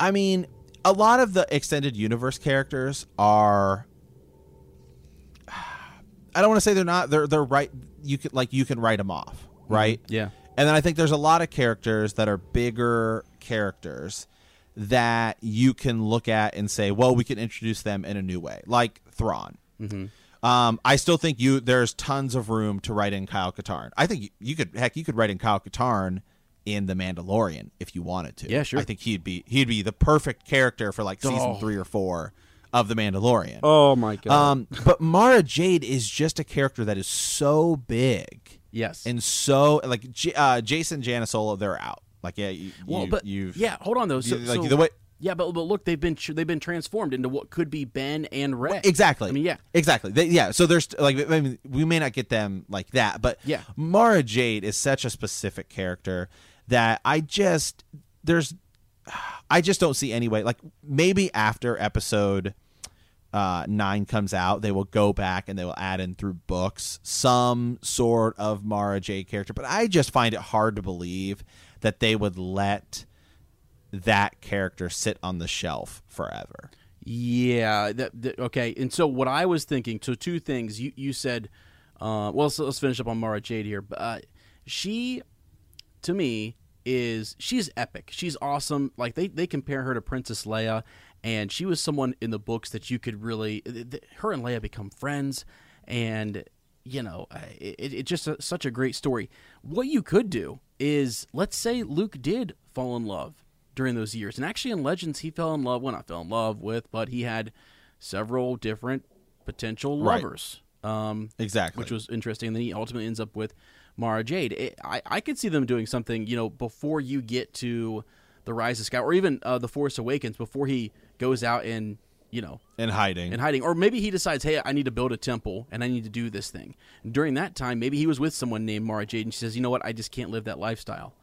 i mean a lot of the extended universe characters are i don't want to say they're not they're they're right you could like you can write them off right Yeah. and then i think there's a lot of characters that are bigger characters that you can look at and say well we can introduce them in a new way like thrawn um, I still think you there's tons of room to write in Kyle Katarn. I think you, you could heck you could write in Kyle Katarn in the Mandalorian if you wanted to. Yeah, sure. I think he'd be he'd be the perfect character for like season Oh. three or four of the Mandalorian. Oh my god. Um, but Mara Jade is just a character that is so big yes. and so like J- uh, Jacen Jaina Solo, they're out. Like yeah, you, well, you, but you've yeah, hold on though. So, you- like so- the way yeah, but, but look, they've been they've been transformed into what could be Ben and Rey. exactly. I mean, yeah. exactly. They, yeah. So there's like I mean, we may not get them like that, but Yeah. Mara Jade is such a specific character that I just there's I just don't see any way. Like maybe after episode uh, nine comes out, they will go back and they will add in through books some sort of Mara Jade character. But I just find it hard to believe that they would let that character sit on the shelf forever. Yeah. That, that- okay. And so what I was thinking. So two things. You you said. Uh, well, so let's finish up on Mara Jade here. But uh, she, to me, is she's epic. She's awesome. Like they they compare her to Princess Leia, and she was someone in the books that you could really. th- th- Her and Leia become friends, and you know, it, it's just a, such a great story. What you could do is, let's say Luke did fall in love during those years, and actually in Legends he fell in love. Well, not fell in love with, but he had several different potential Right. lovers. Um, Exactly. which was interesting. And then he ultimately ends up with Mara Jade. It, I I could see them doing something, you know, before you get to the Rise of Skywalker, or even uh, the Force Awakens, before he goes out and you know in hiding. in hiding, or maybe he decides, hey, I need to build a temple and I need to do this thing. And during that time, maybe he was with someone named Mara Jade, and she says, you know what, I just can't live that lifestyle.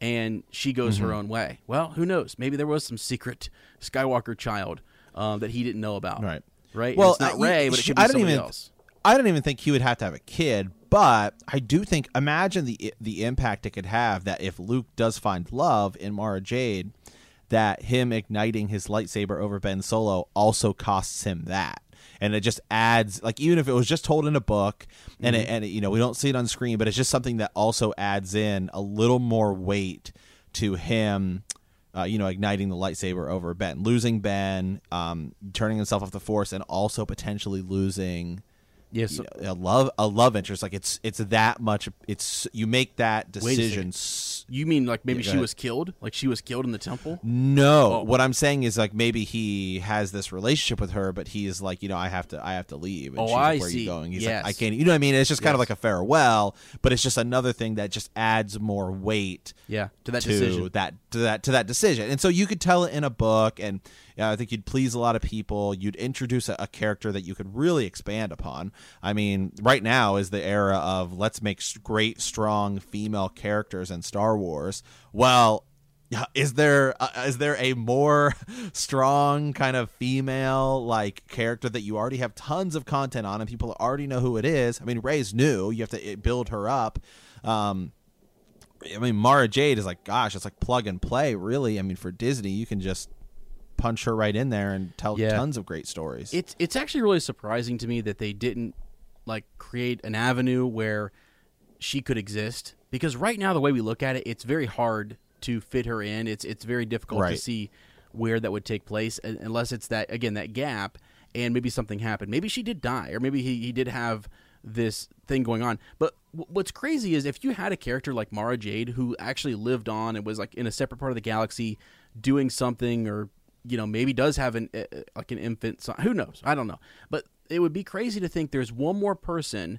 And she goes Mm-hmm. her own way. Well, who knows? Maybe there was some secret Skywalker child um, that he didn't know about. Right. Right. And Well, it's not Rey, but it could be I somebody even. else. I don't even think he would have to have a kid, but I do think imagine the the impact it could have that if Luke does find love in Mara Jade, that him igniting his lightsaber over Ben Solo also costs him that. And it just adds like even if it was just told in a book and it, and it, you know we don't see it on screen, but it's just something that also adds in a little more weight to him uh, you know, igniting the lightsaber over Ben, losing Ben, um, turning himself off the Force, and also potentially losing Yes. you know, a love a love interest. Like it's it's that much. It's you make that decision. You mean like maybe Yeah, she ahead. was killed? Like she was killed in the temple? No, Oh. what I'm saying is like maybe he has this relationship with her, but he's like, you know, I have to, I have to leave. And Oh, she's like, I Where are see. you going? He's Yes. like, I can't. You know what I mean? It's just kind of like a farewell, but it's just another thing that just adds more weight Yeah, to that to decision. that to that to that decision. And so you could tell it in a book, and yeah, I think you'd please a lot of people. You'd introduce a, a character that you could really expand upon. I mean, right now is the era of let's make great, strong female characters and Star Wars. Well. Is there uh, is there a more strong kind of female like character that you already have tons of content on and people already know who it is? I mean, Rey's new. You have to uh, build her up. Um, I mean, Mara Jade is like, gosh, it's like plug and play, really. I mean, for Disney, you can just punch her right in there and tell Yeah. tons of great stories. It's it's actually really surprising to me that they didn't like create an avenue where she could exist because right now the way we look at it, it's very hard to fit her in. It's it's very difficult to see where that would take place unless it's that again that gap and maybe something happened. Maybe she did die or maybe he, he did have this thing going on. But w- what's crazy is if you had a character like Mara Jade who actually lived on and was like in a separate part of the galaxy doing something or you know maybe does have an uh, like an infant son. Who knows? I don't know. But it would be crazy to think there's one more person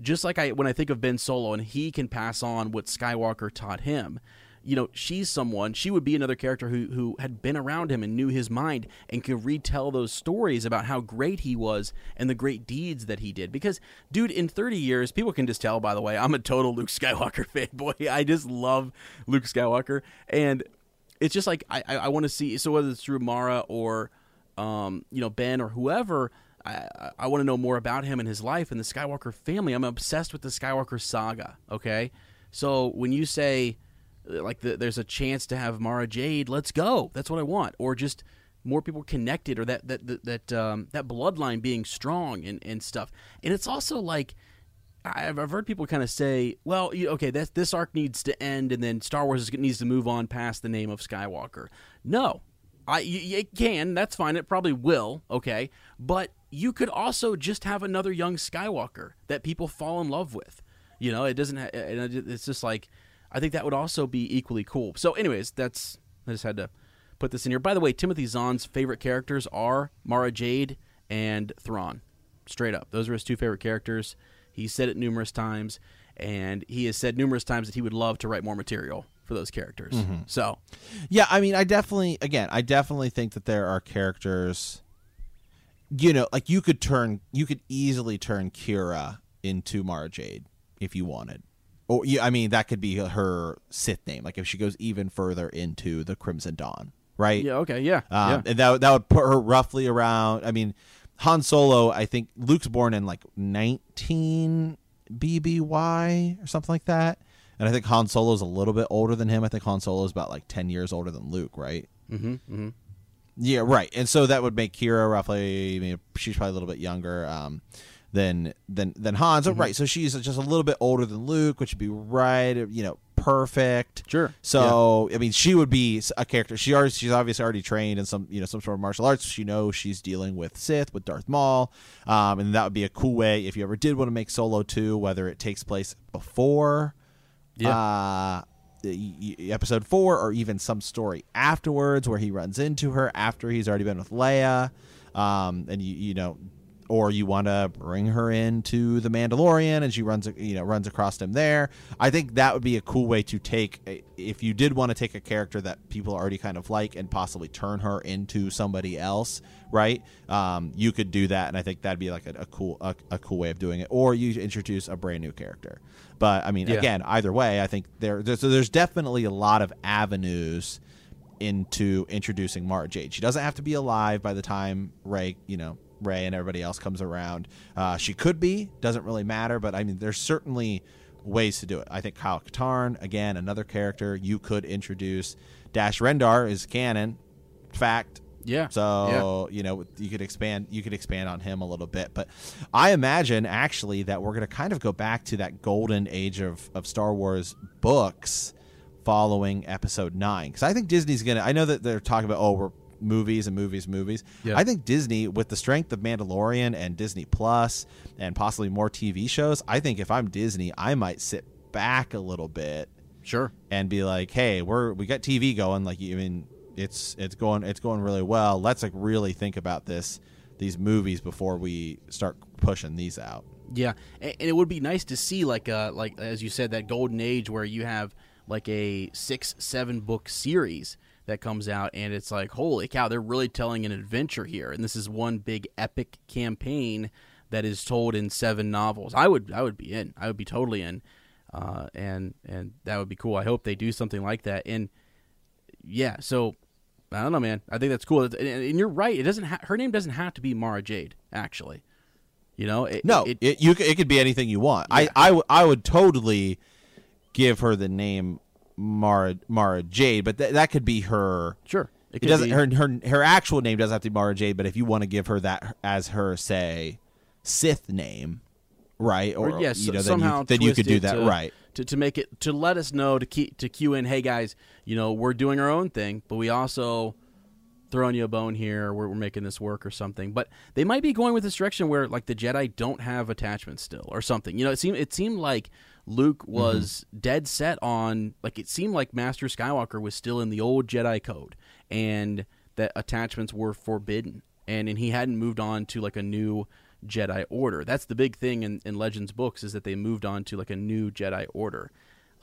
just like I when I think of Ben Solo and he can pass on what Skywalker taught him. You know, she's someone. She would be another character who who had been around him and knew his mind and could retell those stories about how great he was and the great deeds that he did. Because, dude, in 30 years, people can just tell. By the way, I'm a total Luke Skywalker fanboy. I just love Luke Skywalker, and it's just like I I, I want to see. So whether it's through Mara or um you know Ben or whoever. I, I want to know more about him and his life and the Skywalker family. I'm obsessed with the Skywalker saga. Okay, so when you say uh, like the, there's a chance to have Mara Jade, let's go. That's what I want. Or just more people connected, or that that that that, um, that bloodline being strong and, and stuff. And it's also like I've, I've heard people kind of say, well, okay, this this arc needs to end, and then Star Wars needs to move on past the name of Skywalker. No, I it can. That's fine. It probably will. Okay, but you could also just have another young Skywalker that people fall in love with. You know, it doesn't. Ha- it's just like I think that would also be equally cool. So, anyways, that's I just had to put this in here. By the way, Timothy Zahn's favorite characters are Mara Jade and Thrawn. Straight up, those are his two favorite characters. He said it numerous times, and he has said numerous times that he would love to write more material for those characters. Mm-hmm. So, Yeah, I mean, I definitely, again, I definitely think that there are characters. You know, like you could turn, you could easily turn Qi'ra into Mara Jade if you wanted. Or, yeah, I mean, that could be her Sith name. Like if she goes even further into the Crimson Dawn, right? yeah, okay, yeah, Um, yeah. And that that would put her roughly around. I mean, Han Solo. I think Luke's born in like 19 BBY or something like that. And I think Han Solo's a little bit older than him. I think Han Solo's about like 10 years older than Luke, right? Mm-hmm, mm-hmm. Yeah, right. And so that would make Qi'ra roughly. I mean, she's probably a little bit younger um, than than than Han. Mm-hmm. Right. So she's just a little bit older than Luke, which would be right. You know, perfect. Sure. So I mean, she would be a character. She already she's obviously already trained in some you know some sort of martial arts. She knows she's dealing with Sith with Darth Maul, um, and that would be a cool way if you ever did want to make Solo two, whether it takes place before. Uh, episode four, or even some story afterwards where he runs into her after he's already been with Leia, um, and you you know, or you want to bring her into the Mandalorian and she runs you know runs across him there. I think that would be a cool way to take if you did want to take a character that people already kind of like and possibly turn her into somebody else, right? Um, you could do that, and I think that'd be like a, a cool a, a cool way of doing it. Or you introduce a brand new character. But I mean, Yeah. again, either way, I think there there's, there's definitely a lot of avenues into introducing Mara Jade. She doesn't have to be alive by the time Rey, you know, Rey and everybody else comes around. Uh, she could be, doesn't really matter, but I mean, there's certainly ways to do it. I think Kyle Katarn, again, another character you could introduce. Dash Rendar is canon, fact. Yeah. So you know you could expand you could expand on him a little bit, but I imagine actually that we're going to kind of go back to that golden age of of Star Wars books following Episode Nine because I think Disney's going to. I know that they're talking about oh we're movies and movies movies. Yeah. I think Disney with the strength of Mandalorian and Disney Plus and possibly more TV shows. I think if I'm Disney, I might sit back a little bit Sure. and be like, "Hey, we're we got TV going. Like, you I mean, it's it's going it's going really well. Let's like really think about this these movies before we start pushing these out." Yeah, and, it would be nice to see like uh like as you said that golden age where you have like a six seven book series that comes out and it's like holy cow they're really telling an adventure here and this is one big epic campaign that is told in seven novels. I would I would be in. I would be totally in. Uh, and and that would be cool. I hope they do something like that. And yeah, so I don't know, man. I think that's cool. And, and you're right. It doesn't. Ha- her name doesn't have to be Mara Jade. Actually, you know. It, No, it, it, you it could be anything you want. I I, w- I would totally give her the name Mara Mara Jade, but th- that could be her. Sure. It, could doesn't be- her her her actual name doesn't have to be Mara Jade, but if you want to give her that as her say Sith name, right? or yes, you know, then somehow you, then you could do that, to, right? To, to make it to let us know to keep to cue in. Hey guys, you know we're doing our own thing, but we also throwing you a bone here. We're, we're making this work or something. But they might be going with this direction where like the Jedi don't have attachments still or something. You know, it seemed it seemed like Luke Mm-hmm. was dead set on like it seemed like Master Skywalker was still in the old Jedi code and that attachments were forbidden and and he hadn't moved on to like a new Jedi Order. That's the big thing in, in Legends books is that they moved on to like a new Jedi Order.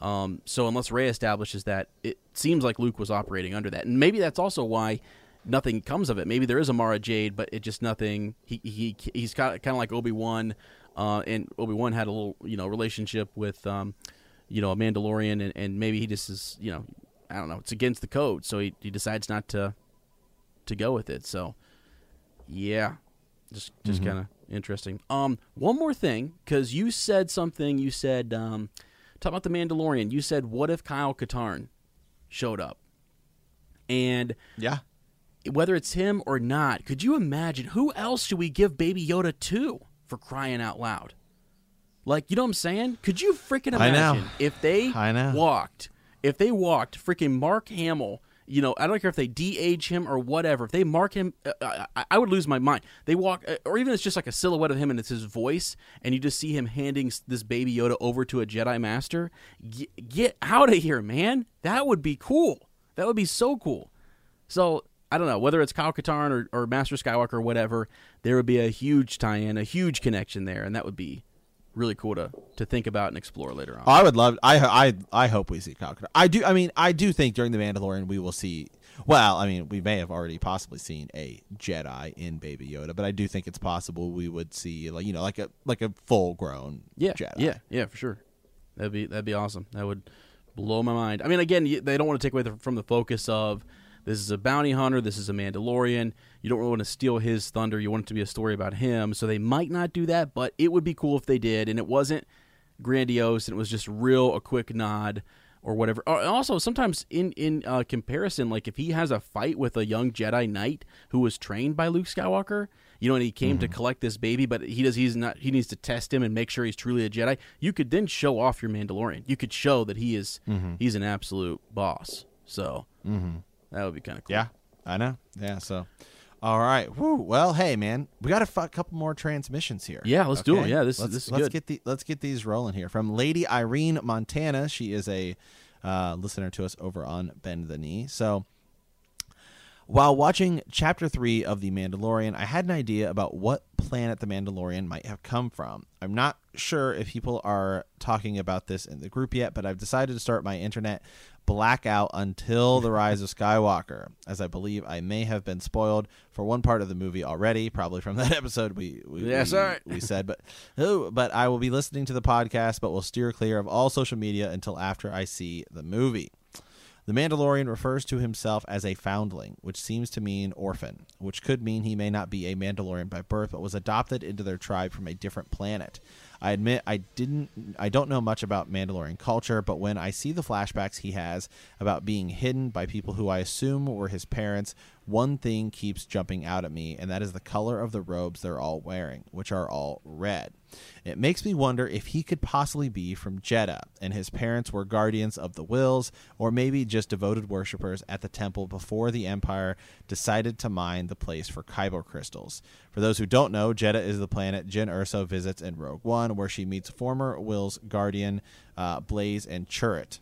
Um, so unless Rey establishes that, it seems like Luke was operating under that, and maybe that's also why nothing comes of it. Maybe there is a Mara Jade, but it just nothing. He he he's kind of kind of like Obi Wan, uh, and Obi Wan had a little you know relationship with um, you know a Mandalorian, and, and maybe he just is you know I don't know. It's against the code, so he, he decides not to to go with it. So yeah, just just kind of interesting. Um, one more thing, because you said something. You said um, talk about the Mandalorian. You said, "What if Kyle Katarn showed up?" And Yeah. whether it's him or not, could you imagine who else should we give Baby Yoda to for crying out loud? Like, you know what I'm saying? Could you freaking imagine if they I know. walked, if they walked freaking Mark Hamill, you know, I don't care if they de-age him or whatever. If they mark him, uh, I, I would lose my mind. They walk, uh, or even it's just like a silhouette of him and it's his voice, and you just see him handing this Baby Yoda over to a Jedi Master. Get, get out of here, man! That would be cool. That would be so cool. So I don't know whether it's Kyle Katarn or, or Master Skywalker or whatever. There would be a huge tie-in, a huge connection there, and that would be really cool to to think about and explore later on. I would love. I I I hope we see Kyle I do. I mean, I do think during the Mandalorian we will see. Well, I mean, we may have already possibly seen a Jedi in Baby Yoda, but I do think it's possible we would see like you know like a like a full grown yeah, Jedi. yeah, yeah, for sure. That'd be that'd be awesome. That would blow my mind. I mean, again, they don't want to take away the, from the focus of this is a bounty hunter, this is a Mandalorian. You don't really want to steal his thunder. You want it to be a story about him. So they might not do that, but it would be cool if they did, and it wasn't grandiose, and it was just real a quick nod or whatever. Also, sometimes in in uh, comparison, like if he has a fight with a young Jedi Knight who was trained by Luke Skywalker, you know, and he came to mm-hmm. collect this baby, but he does he's not he needs to test him and make sure he's truly a Jedi. You could then show off your Mandalorian. You could show that he is mm-hmm. he's an absolute boss. So mm-hmm. that would be kind of cool. Yeah, I know. Yeah, so. All right. Woo. Well, hey, man, we got a f- couple more transmissions here. Yeah, let's do it. Yeah, this is- let's, this is let's good. get the let's get these rolling here from Lady Irene Montana. She is a uh, listener to us over on Bend the Knee. So, while watching Chapter 3 of The Mandalorian, I had an idea about what planet the Mandalorian might have come from. I'm not sure if people are talking about this in the group yet, but I've decided to start my internet blackout until the rise of Skywalker, as I believe I may have been spoiled for one part of the movie already, probably from that episode we we, Yeah, we, sorry. we said. But oh, but I will be listening to the podcast, but will steer clear of all social media until after I see the movie. The Mandalorian refers to himself as a foundling, which seems to mean orphan, which could mean he may not be a Mandalorian by birth, but was adopted into their tribe from a different planet. I admit I didn't I don't know much about Mandalorian culture, but when I see the flashbacks he has about being hidden by people who I assume were his parents, one thing keeps jumping out at me, and that is the color of the robes they're all wearing, which are all red. It makes me wonder if he could possibly be from Jedha, and his parents were guardians of the Whills, or maybe just devoted worshippers at the temple before the Empire decided to mine the place for kyber crystals. For those who don't know, Jedha is the planet Jyn Erso visits in Rogue One, where she meets former Whills guardian uh, Baze and Chirrut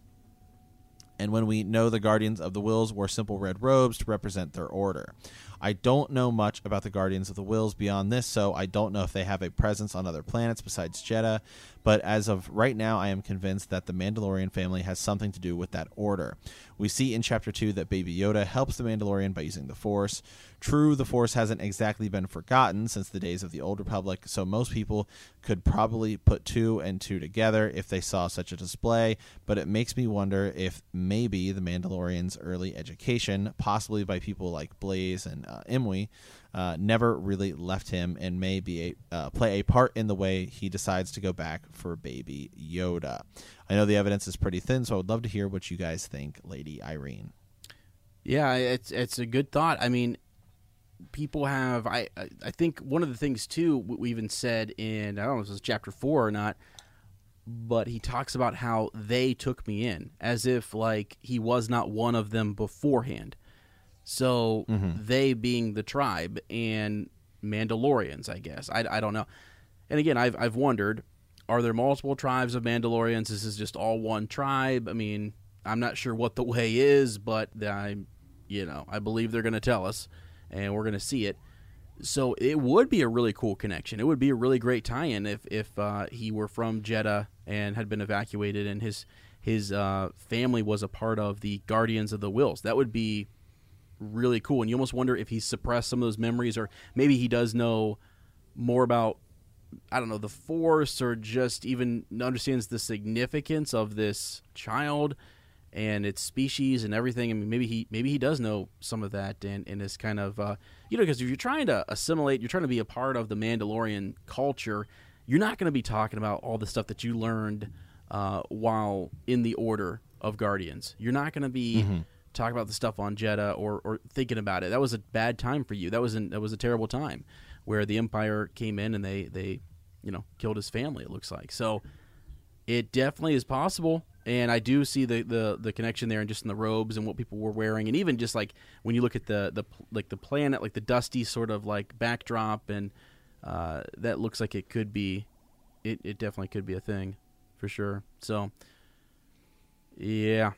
and when we know the guardians of the Whills wore simple red robes to represent their order. I don't know much about the guardians of the Whills beyond this, so I don't know if they have a presence on other planets besides Jedha, but as of right now, I am convinced that the Mandalorian family has something to do with that order. We see in Chapter 2 that Baby Yoda helps the Mandalorian by using the Force. True, the Force hasn't exactly been forgotten since the days of the Old Republic, so most people could probably put two and two together if they saw such a display, but it makes me wonder if maybe the Mandalorian's early education, possibly by people like Baze and uh, Imwe, uh, never really left him and may be a, uh, play a part in the way he decides to go back for Baby Yoda. I know the evidence is pretty thin, so I would love to hear what you guys think, Lady Irene. Yeah, it's it's a good thought. I mean, people have. I I- think one of the things too we even said in I don't know if it was chapter four or not, but he talks about how they took me in as if like he was not one of them beforehand. So they being the tribe and Mandalorians, I guess. I, I don't know. And again, I've I've wondered, are there multiple tribes of Mandalorians? This is just all one tribe. I mean, I'm not sure what the way is, but I, you know, I believe they're going to tell us, and we're going to see it. So it would be a really cool connection. It would be a really great tie-in if if uh, he were from Jedha and had been evacuated, and his his uh, family was a part of the Guardians of the Whills. That would be really cool. And you almost wonder if he's suppressed some of those memories, or maybe he does know more about I don't know the Force, or just even understands the significance of this child and its species and everything. I mean, maybe he maybe he does know some of that, and and is kind of uh, you know because if you're trying to assimilate, you're trying to be a part of the Mandalorian culture. You're not going to be talking about all the stuff that you learned uh, while in the Order of Guardians. You're not going to be talking about the stuff on Jedha or, or thinking about it. That was a bad time for you. That was an, that was a terrible time where the Empire came in and they they you know killed his family. It looks like so. It definitely is possible, and I do see the, the, the connection there, and just in the robes and what people were wearing, and even just like when you look at the the like the planet, like the dusty sort of like backdrop, and uh, that looks like it could be, it, it definitely could be a thing, for sure. So, yeah,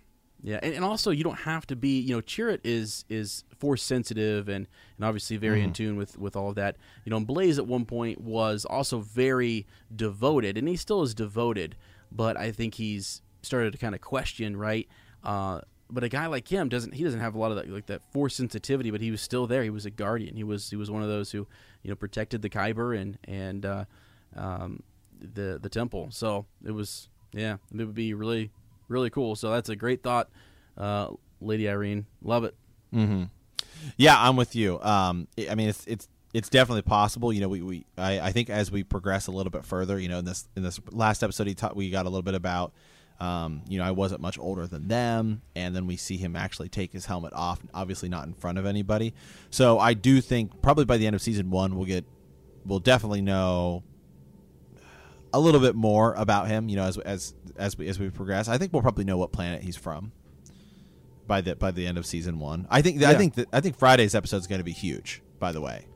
Yeah, and, and also you don't have to be. You know, Chirrut is is force sensitive and and obviously very in tune with with all of that. You know, and Baze at one point was also very devoted, and he still is devoted. But I think he's started to kind of question, right? Uh, but a guy like him doesn't. He doesn't have a lot of that like that force sensitivity, but he was still there. He was a guardian. He was he was one of those who you know protected the Kyber and and uh, um, the the temple. So it was yeah, it would be really really cool. So that's a great thought, uh, Lady Irene. Love it. Yeah, I'm with you. Um, I I mean, it's it's it's definitely possible. You know, we, we I, I think as we progress a little bit further, you know, in this in this last episode, he taught we got a little bit about. Um, you know, I wasn't much older than them, and then we see him actually take his helmet off, obviously not in front of anybody. So I do think probably by the end of season one, we'll get, we'll definitely know a little bit more about him. You know, as as as we as we progress, I think we'll probably know what planet he's from by the by the end of season one. I think I Yeah. think that I think Friday's episode is going to be huge. By the way,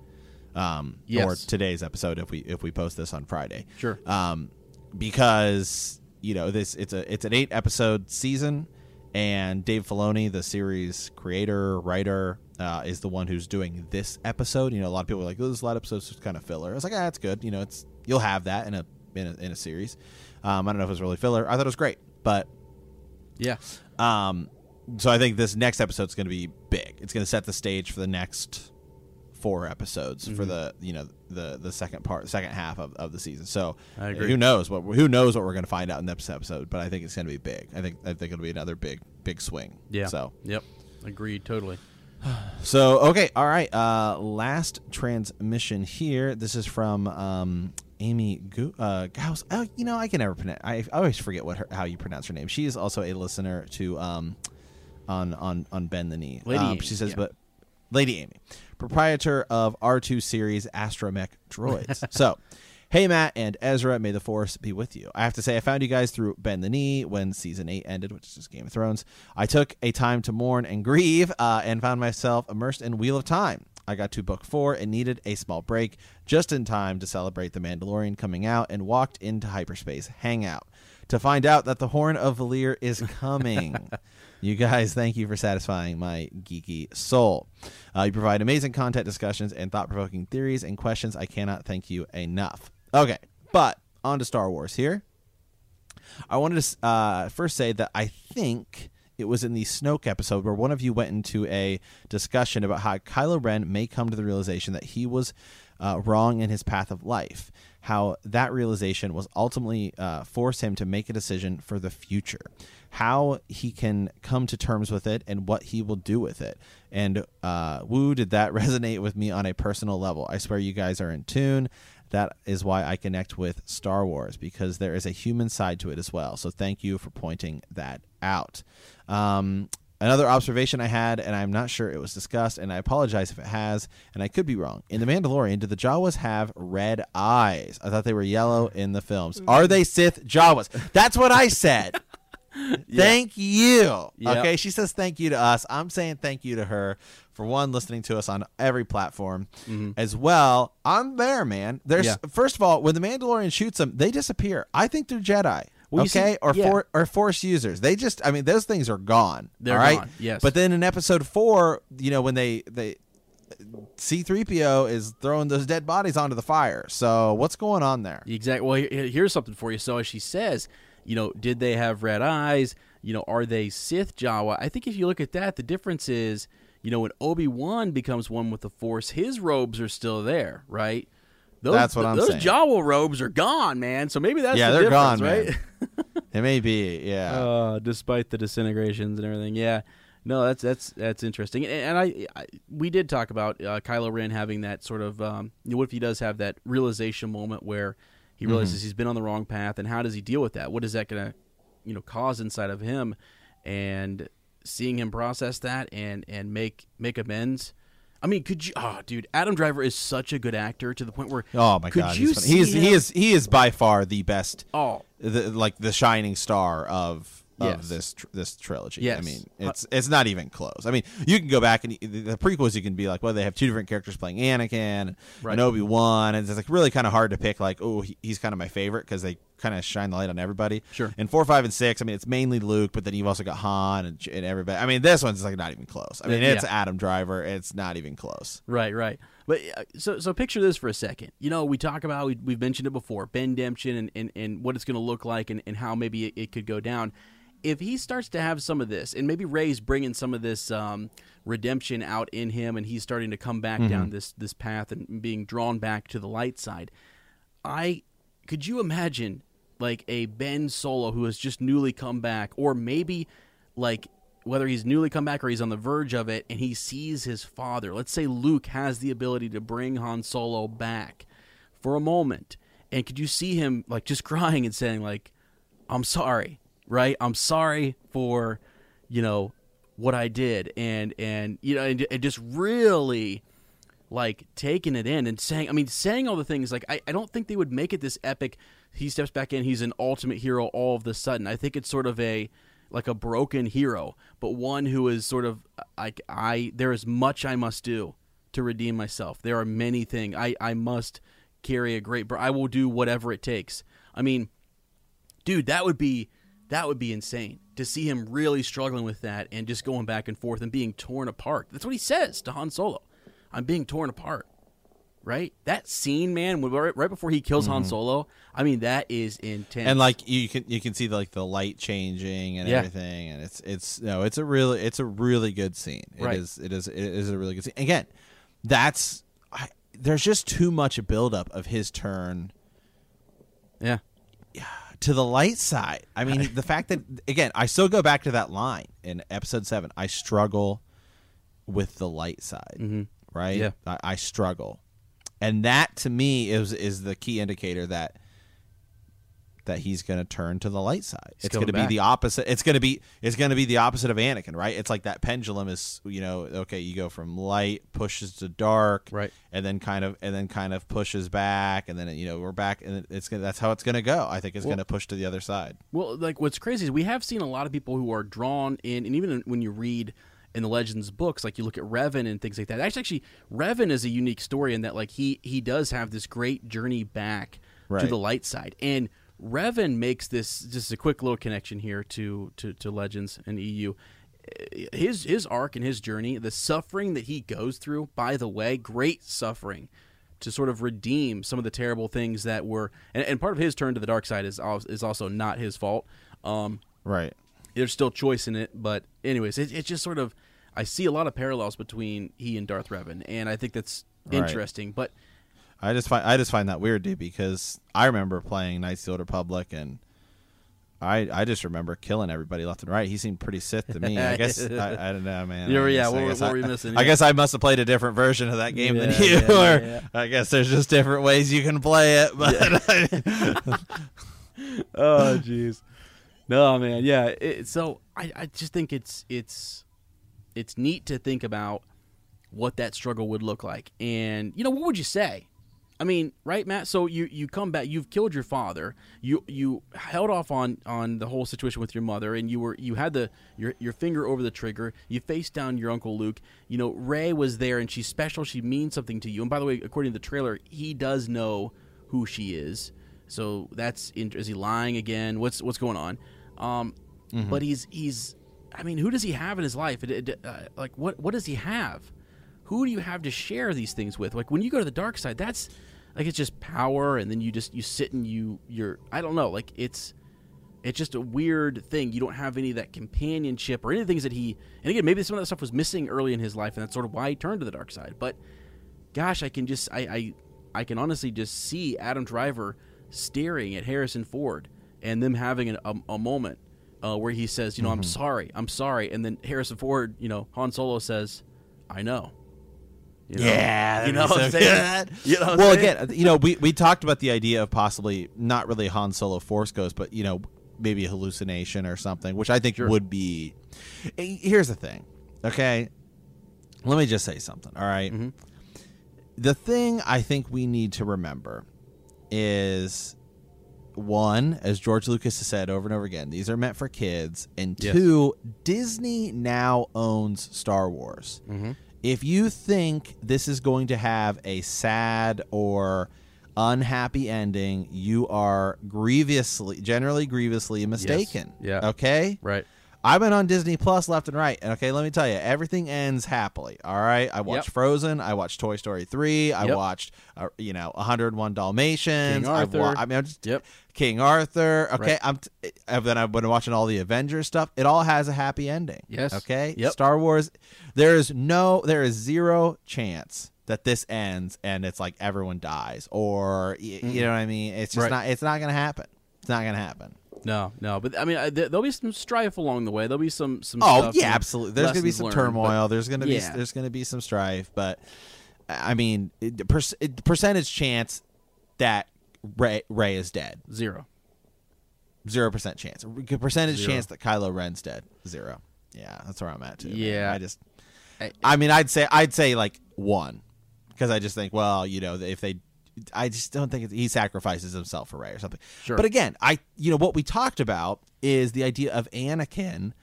um, Yes. or today's episode if we if we post this on Friday, Sure. um, because you know this it's a it's an eight episode season, and Dave Filoni, the series creator writer, uh, is the one who's doing this episode. You know, a lot of people are like, "Oh, this lot of episodes is kind of filler." I was like, "Ah, that's good." You know, it's you'll have that in a in a, in a series. Um, I don't know if it was really filler. I thought it was great, but Yeah. um, so I think this next episode is going to be big. It's going to set the stage for the next four episodes for Mm-hmm. the you know the the second part, second half of, of the season. So I agree. who knows what who knows what we're going to find out in this episode? But I think it's going to be big. I think I think it'll be another big big swing. Yeah. So Yep. Agreed. Totally. so okay, all right. Uh, last transmission here. This is from um, Amy Gu- uh, Gauss. Oh, you know I can never pronounce. I, I always forget what her, how you pronounce her name. She is also a listener to um, on on on Bend the Knee. Lady Um, Amy, she says, yeah. but Lady Amy, proprietor of R2 series Astromech droids. so. Hey Matt and Ezra, may the force be with you. I have to say, I found you guys through Bend the Knee when season eight ended, which is just Game of Thrones. I took a time to mourn and grieve, uh, and found myself immersed in Wheel of Time. I got to book four and needed a small break just in time to celebrate The Mandalorian coming out, and walked into hyperspace hangout to find out that the Horn of Valere is coming. you guys, thank you for satisfying my geeky soul. Uh, you provide amazing content discussions and thought provoking theories and questions. I cannot thank you enough. Okay, but on to Star Wars here. I wanted to uh, first say that I think it was in the Snoke episode where one of you went into a discussion about how Kylo Ren may come to the realization that he was uh, wrong in his path of life. How that realization was ultimately uh, force him to make a decision for the future. How he can come to terms with it and what he will do with it. And uh, woo, did that resonate with me on a personal level? I swear you guys are in tune that is why I connect with Star Wars because there is a human side to it as well. So thank you for pointing that out. Um, another observation I had, and I'm not sure it was discussed, and I apologize if it has, and I could be wrong. In The Mandalorian, did the Jawas have red eyes? I thought they were yellow in the films. Are they Sith Jawas? That's what I said. Thank you. Yep. Okay, she says thank you to us. I'm saying thank you to her for one listening to us on every platform as well. I'm there, man. There's Mm-hmm. Yeah. first of all, when the Mandalorian shoots them, they disappear. I think they're Jedi. Well, you see- okay, or yeah. for or Force users. They just, I mean, those things are gone. They're right? gone, yes. But then in Episode Four, you know, when they they C3PO is throwing those dead bodies onto the fire. So what's going on there? Exactly. Well, here's something for you. So as she says, you know, did they have red eyes? You know, are they Sith Jawa? I think if you look at that, the difference is, you know, when Obi Wan becomes one with the Force, his robes are still there, right? Those, That's what I'm those saying. Jawa robes are gone, man. So maybe that's yeah, the they're difference, gone, right? man. it may be, yeah. Uh, despite the disintegrations and everything, yeah. No, that's that's that's interesting, and, and I, I we did talk about uh, Kylo Ren having that sort of um, what if he does have that realization moment where he realizes he's been on the wrong path, and how does he deal with that? What is that going to you know cause inside of him, and seeing him process that and and make make amends. I mean, could you? Oh, dude, Adam Driver is such a good actor to the point where Oh my could god, you he's, funny. see he's he is he is by far the best Oh, the, like the shining star of Yes. of this tr- this trilogy. Yes. I mean, uh, it's it's not even close. I mean, you can go back and the the prequels you can be like, well, they have two different characters playing Anakin Right. and Obi Wan, and it's like really kind of hard to pick like, oh, he, he's kind of my favorite because they kind of shine the light on everybody. Sure. And four, five, and six, I mean, it's mainly Luke, but then you've also got Han and, and everybody. I mean, this one's like not even close. I mean, Yeah. it's Adam Driver. It's not even close. Right, right. But uh, so so picture this for a second. You know, we talk about we, we've mentioned it before, Ben Demption and, and, and what it's going to look like and, and how maybe it, it could go down. If he starts to have some of this, and maybe Rey's bringing some of this um, redemption out in him, and he's starting to come back down this this path and being drawn back to the light side, I could you imagine like a Ben Solo who has just newly come back, or maybe like whether he's newly come back or he's on the verge of it, and he sees his father. Let's say Luke has the ability to bring Han Solo back for a moment, and could you see him like just crying and saying like, "I'm sorry, right? I'm sorry for, you know, what I did," and and you know, and, and just really like taking it in and saying, I mean, saying all the things. Like, I, I don't think they would make it this epic. He steps back in, he's an ultimate hero all of the sudden. I think it's sort of a like a broken hero, but one who is sort of like I. There is much I must do to redeem myself. There are many things I I must carry a great. I will do whatever it takes. I mean, dude, that would be that would be insane to see him really struggling with that and just going back and forth and being torn apart. That's what he says to Han Solo. I'm being torn apart. Right? That scene, man, right, right before he kills Han Solo, I mean, that is intense. Mm-hmm. and like you can you can see like the light changing and Yeah. everything and it's it's no it's a really it's a really good scene Right. it is it is it is a really good scene again that's I, there's just too much buildup of his turn yeah, Yeah. to the light side i mean the fact that again i still go back to that line in episode 7 i struggle with the light side right Yeah. I, I struggle and that to me is is the key indicator that that he's going to turn to the light side. it's going to be the opposite. It's going to be it's going to be the opposite of Anakin, right? It's like that pendulum is, you know, okay, you go from light pushes to dark, Right. and then kind of and then kind of pushes back, and then you know we're back, and it's gonna, that's how it's going to go. I think it's going to push to the other side. Well, like what's crazy is we have seen a lot of people who are drawn in, and even when you read in the Legends books, like you look at Revan and things like that. Actually, actually, Revan is a unique story in that like he he does have this great journey back to the light side, and Revan makes this just a quick little connection here to to, to Legends and EU. His his arc and his journey, the suffering that he goes through. By the way, great suffering to sort of redeem some of the terrible things that were, and, and part of his turn to the dark side is is also not his fault. Um, Right. There's still choice in it, but anyways, it, it's just sort of I see a lot of parallels between he and Darth Revan, and I think that's Right. interesting. But I just find I just find that weird, dude, because I remember playing Knights of the Old Republic and. I, I just remember killing everybody left and right. He seemed pretty Sith to me. I guess I, I don't know, man. Yeah, I yeah, guess- what I were- guess what I- were you missing? I guess I must have played a different version of that game than you. yeah, yeah, or yeah. I guess there's just different ways you can play it. But oh jeez no man yeah it, so I, I just think it's it's it's neat to think about what that struggle would look like. And you know what would you say? I mean right matt? So you you come back you've killed your father. You you held off on on the whole situation with your mother and you were you had the your your finger over the trigger. You faced down your uncle luke. You know Rey was there and she's special. She means something to you. And by the way according to the trailer he does know who she is. So that's is he lying again? What's what's going on? Um, But he's he's. I mean, who does he have in his life? It, it, uh, like what what does he have? Who do you have to share these things with? Like when you go to the dark side, that's like it's just power, and then you just you sit and you you're I don't know. Like it's it's just a weird thing. You don't have any of that companionship or any of the things that he. And again, maybe some of that stuff was missing early in his life, and that's sort of why he turned to the dark side. But gosh, I can just I I, I can honestly just see Adam Driver staring at Harrison Ford and them having an, a, a moment uh, where he says, you know, I'm sorry, I'm sorry, and then Harrison Ford, you know, Han Solo says, I know. You know? yeah, you know what I'm so saying? You know well, saying? again, you know, we we talked about the idea of possibly not really Han Solo Force Ghost, but you know, maybe a hallucination or something, which I think Sure. would be. Eh, Here's the thing, okay. Let me just say something. All right? Mm-hmm. The thing I think we need to remember is one, as George Lucas has said over and over again, these are meant for kids, and Yes. two, Disney now owns Star Wars. Mm-hmm. If you think this is going to have a sad or unhappy ending, you are grievously, generally grievously mistaken. Yeah. Okay. Right. I've been on Disney Plus left and right, and okay, let me tell you, everything ends happily. All right, I watched Yep. Frozen, I watched Toy Story three, I Yep. watched, uh, you know, 101 Dalmatians, King I've wa- Arthur. I mean, I'm just Yep. King Arthur. Okay, Right. I'm. T- and then I've been watching all the Avengers stuff. It all has a happy ending. Yes. Okay. Yep. Star Wars. There is no. There is zero chance that this ends and it's like everyone dies or y- you know what I mean. It's just Right. not. It's not gonna happen. It's not gonna happen. No, no, but I mean, I, there, there'll be some strife along the way. There'll be some some. Oh yeah, absolutely. There's gonna be some learned, turmoil. there's gonna Yeah. be there's gonna be some strife, but I mean, it, the per, it, percentage chance that Rey Rey is dead zero. zero percent chance. Percentage Zero. chance that Kylo Ren's dead zero. Yeah, that's where I'm at too. man. Yeah. I just. I- I mean, I'd say I'd say like one, because I just think, well, you know, if they, I just don't think he sacrifices himself for Rey or something. Sure. But again, I, you know, what we talked about is the idea of Anakin.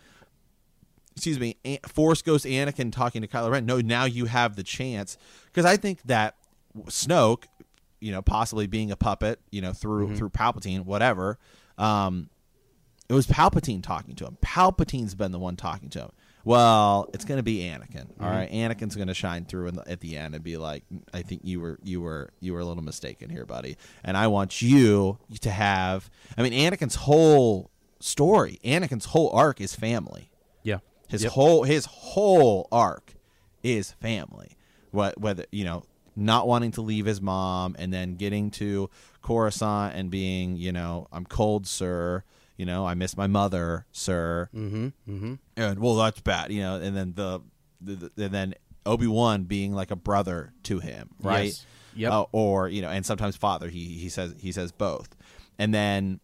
Excuse me, An- Force Ghost Anakin talking to Kylo Ren. No, now you have the chance because I think that Snoke, you know, possibly being a puppet, you know, through Mm-hmm. through Palpatine, whatever. Um, it was Palpatine talking to him. Palpatine's been the one talking to him. Well, it's going to be Anakin. Mm-hmm. All right, Anakin's going to shine through in the, at the end and be like, "I think you were you were you were a little mistaken here, buddy." And I want you to have. I mean, Anakin's whole story, Anakin's whole arc is family. Yeah. His Yep. whole his whole arc is family. What whether you know not wanting to leave his mom and then getting to Coruscant and being you know I'm cold, sir. You know I miss my mother, sir. Mm-hmm. Mm-hmm. And well, that's bad. You know, and then the, the, the and then Obi Wan being like a brother to him, right? Yes. Yep. Uh, or you know, and sometimes father. He he says he says both, and then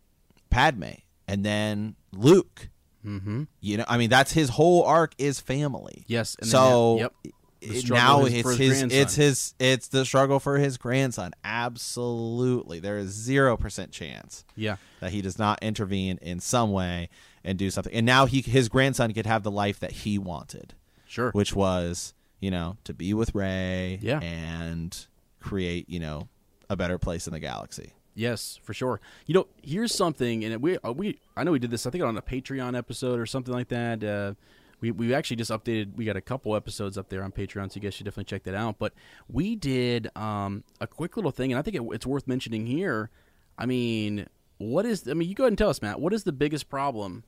Padme, and then Luke. Mm-hmm. You know, I mean, that's his whole arc is family. Yes, and then so that- yep. It- now his- it's his his, it's his it's the struggle for his grandson. Absolutely, there is zero percent chance Yeah. that he does not intervene in some way and do something. And now he his grandson could have the life that he wanted, Sure. which was you know to be with Rey, Yeah. and create you know a better place in the galaxy. Yes, for sure. You know, here's something, and we uh, we I know we did this. I think on a Patreon episode or something like that. Uh, we we actually just updated. We got a couple episodes up there on Patreon, so you guys should definitely check that out. But we did um, a quick little thing, and I think it, it's worth mentioning here. I mean, what is? I mean, you go ahead and tell us, Matt. What is the biggest problem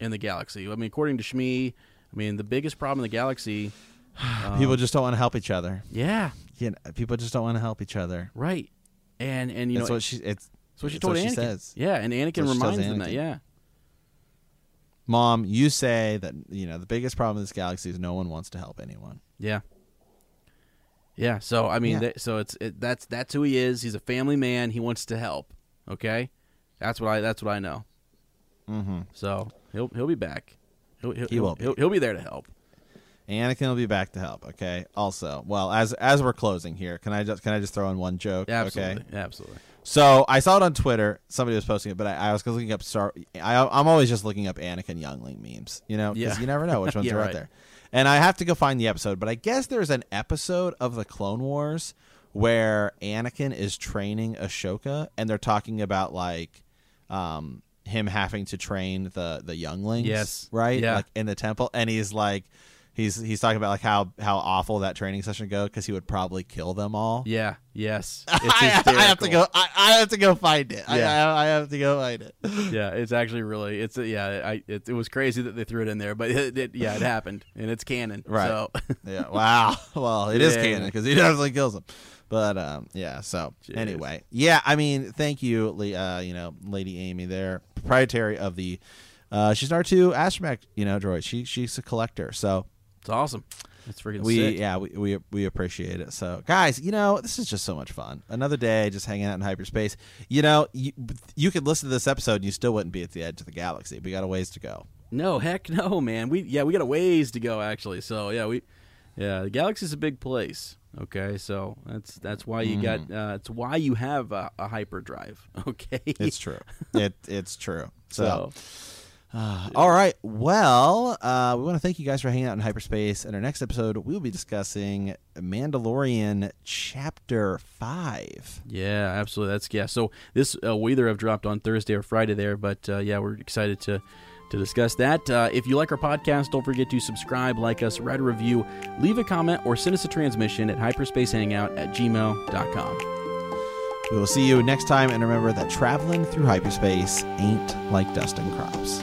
in the galaxy? I mean, according to Shmi, I mean, the biggest problem in the galaxy. people just don't want to help each other. Yeah, know, people just don't want to help each other. right. And and you That's know, what she. It's that's what she told what Anakin. she says. Yeah, and Anakin reminds them that. Yeah. Mom, you say that you know the biggest problem in this galaxy is no one wants to help anyone. Yeah. Yeah. So I mean, Yeah. that, so it's it, that's that's who he is. He's a family man. He wants to help. Okay, that's what I that's what I know. Mm-hmm. So he'll he'll be back. He'll, he'll, He will be. He'll, he'll be there to help. Anakin will be back to help. Okay. Also, well, as as we're closing here, can I just can I just throw in one joke? Absolutely. Okay. Absolutely. So I saw it on Twitter. Somebody was posting it, but I, I was looking up Star. I, I'm always just looking up Anakin Youngling memes, you know, because Yeah. you never know which ones Yeah, are out right. there. And I have to go find the episode, but I guess there's an episode of the Clone Wars where Anakin is training Ahsoka, and they're talking about like um, him having to train the the younglings. Yes. right. Yeah. like in the temple, and he's like. He's, he's talking about like how, how awful that training session go because he would probably kill them all. Yeah. Yes. It's I, I have to go. I, I have to go find it. Yeah. I, I have to go find it. Yeah, it's actually really it's yeah. I it, it was crazy that they threw it in there, but it, it, yeah, it happened and it's canon. Right. So Yeah. Wow. Well, it is Yeah. canon because he definitely kills them. But um, yeah. So Jeez. anyway, yeah. I mean, thank you, uh, you know, Lady Amy, there, proprietary of the. Uh, she's an R two astromech, you know, droid. She she's a collector. So it's awesome. It's freaking we sick. yeah we, we we appreciate it. So guys, you know, this is just so much fun. Another day just hanging out in hyperspace. You know, you, you could listen to this episode and you still wouldn't be at the edge of the galaxy. We got a ways to go. No, heck no, man. We yeah, we got a ways to go actually. So yeah, we yeah, the galaxy's a big place. Okay, so that's that's why you got uh, it's why you have a, a hyperdrive. Okay, It's true. it it's true. So, so Uh, all right. Well, uh, we want to thank you guys for hanging out in hyperspace. In our next episode, we will be discussing Mandalorian Chapter 5. Yeah, absolutely. That's yeah. So this uh, will either have dropped on Thursday or Friday there, but uh, yeah, we're excited to to discuss that. Uh, if you like our podcast, don't forget to subscribe, like us, write a review, leave a comment, or send us a transmission at hyperspacehangout at gmail.com. We will see you next time, and remember that traveling through hyperspace ain't like dusting crops.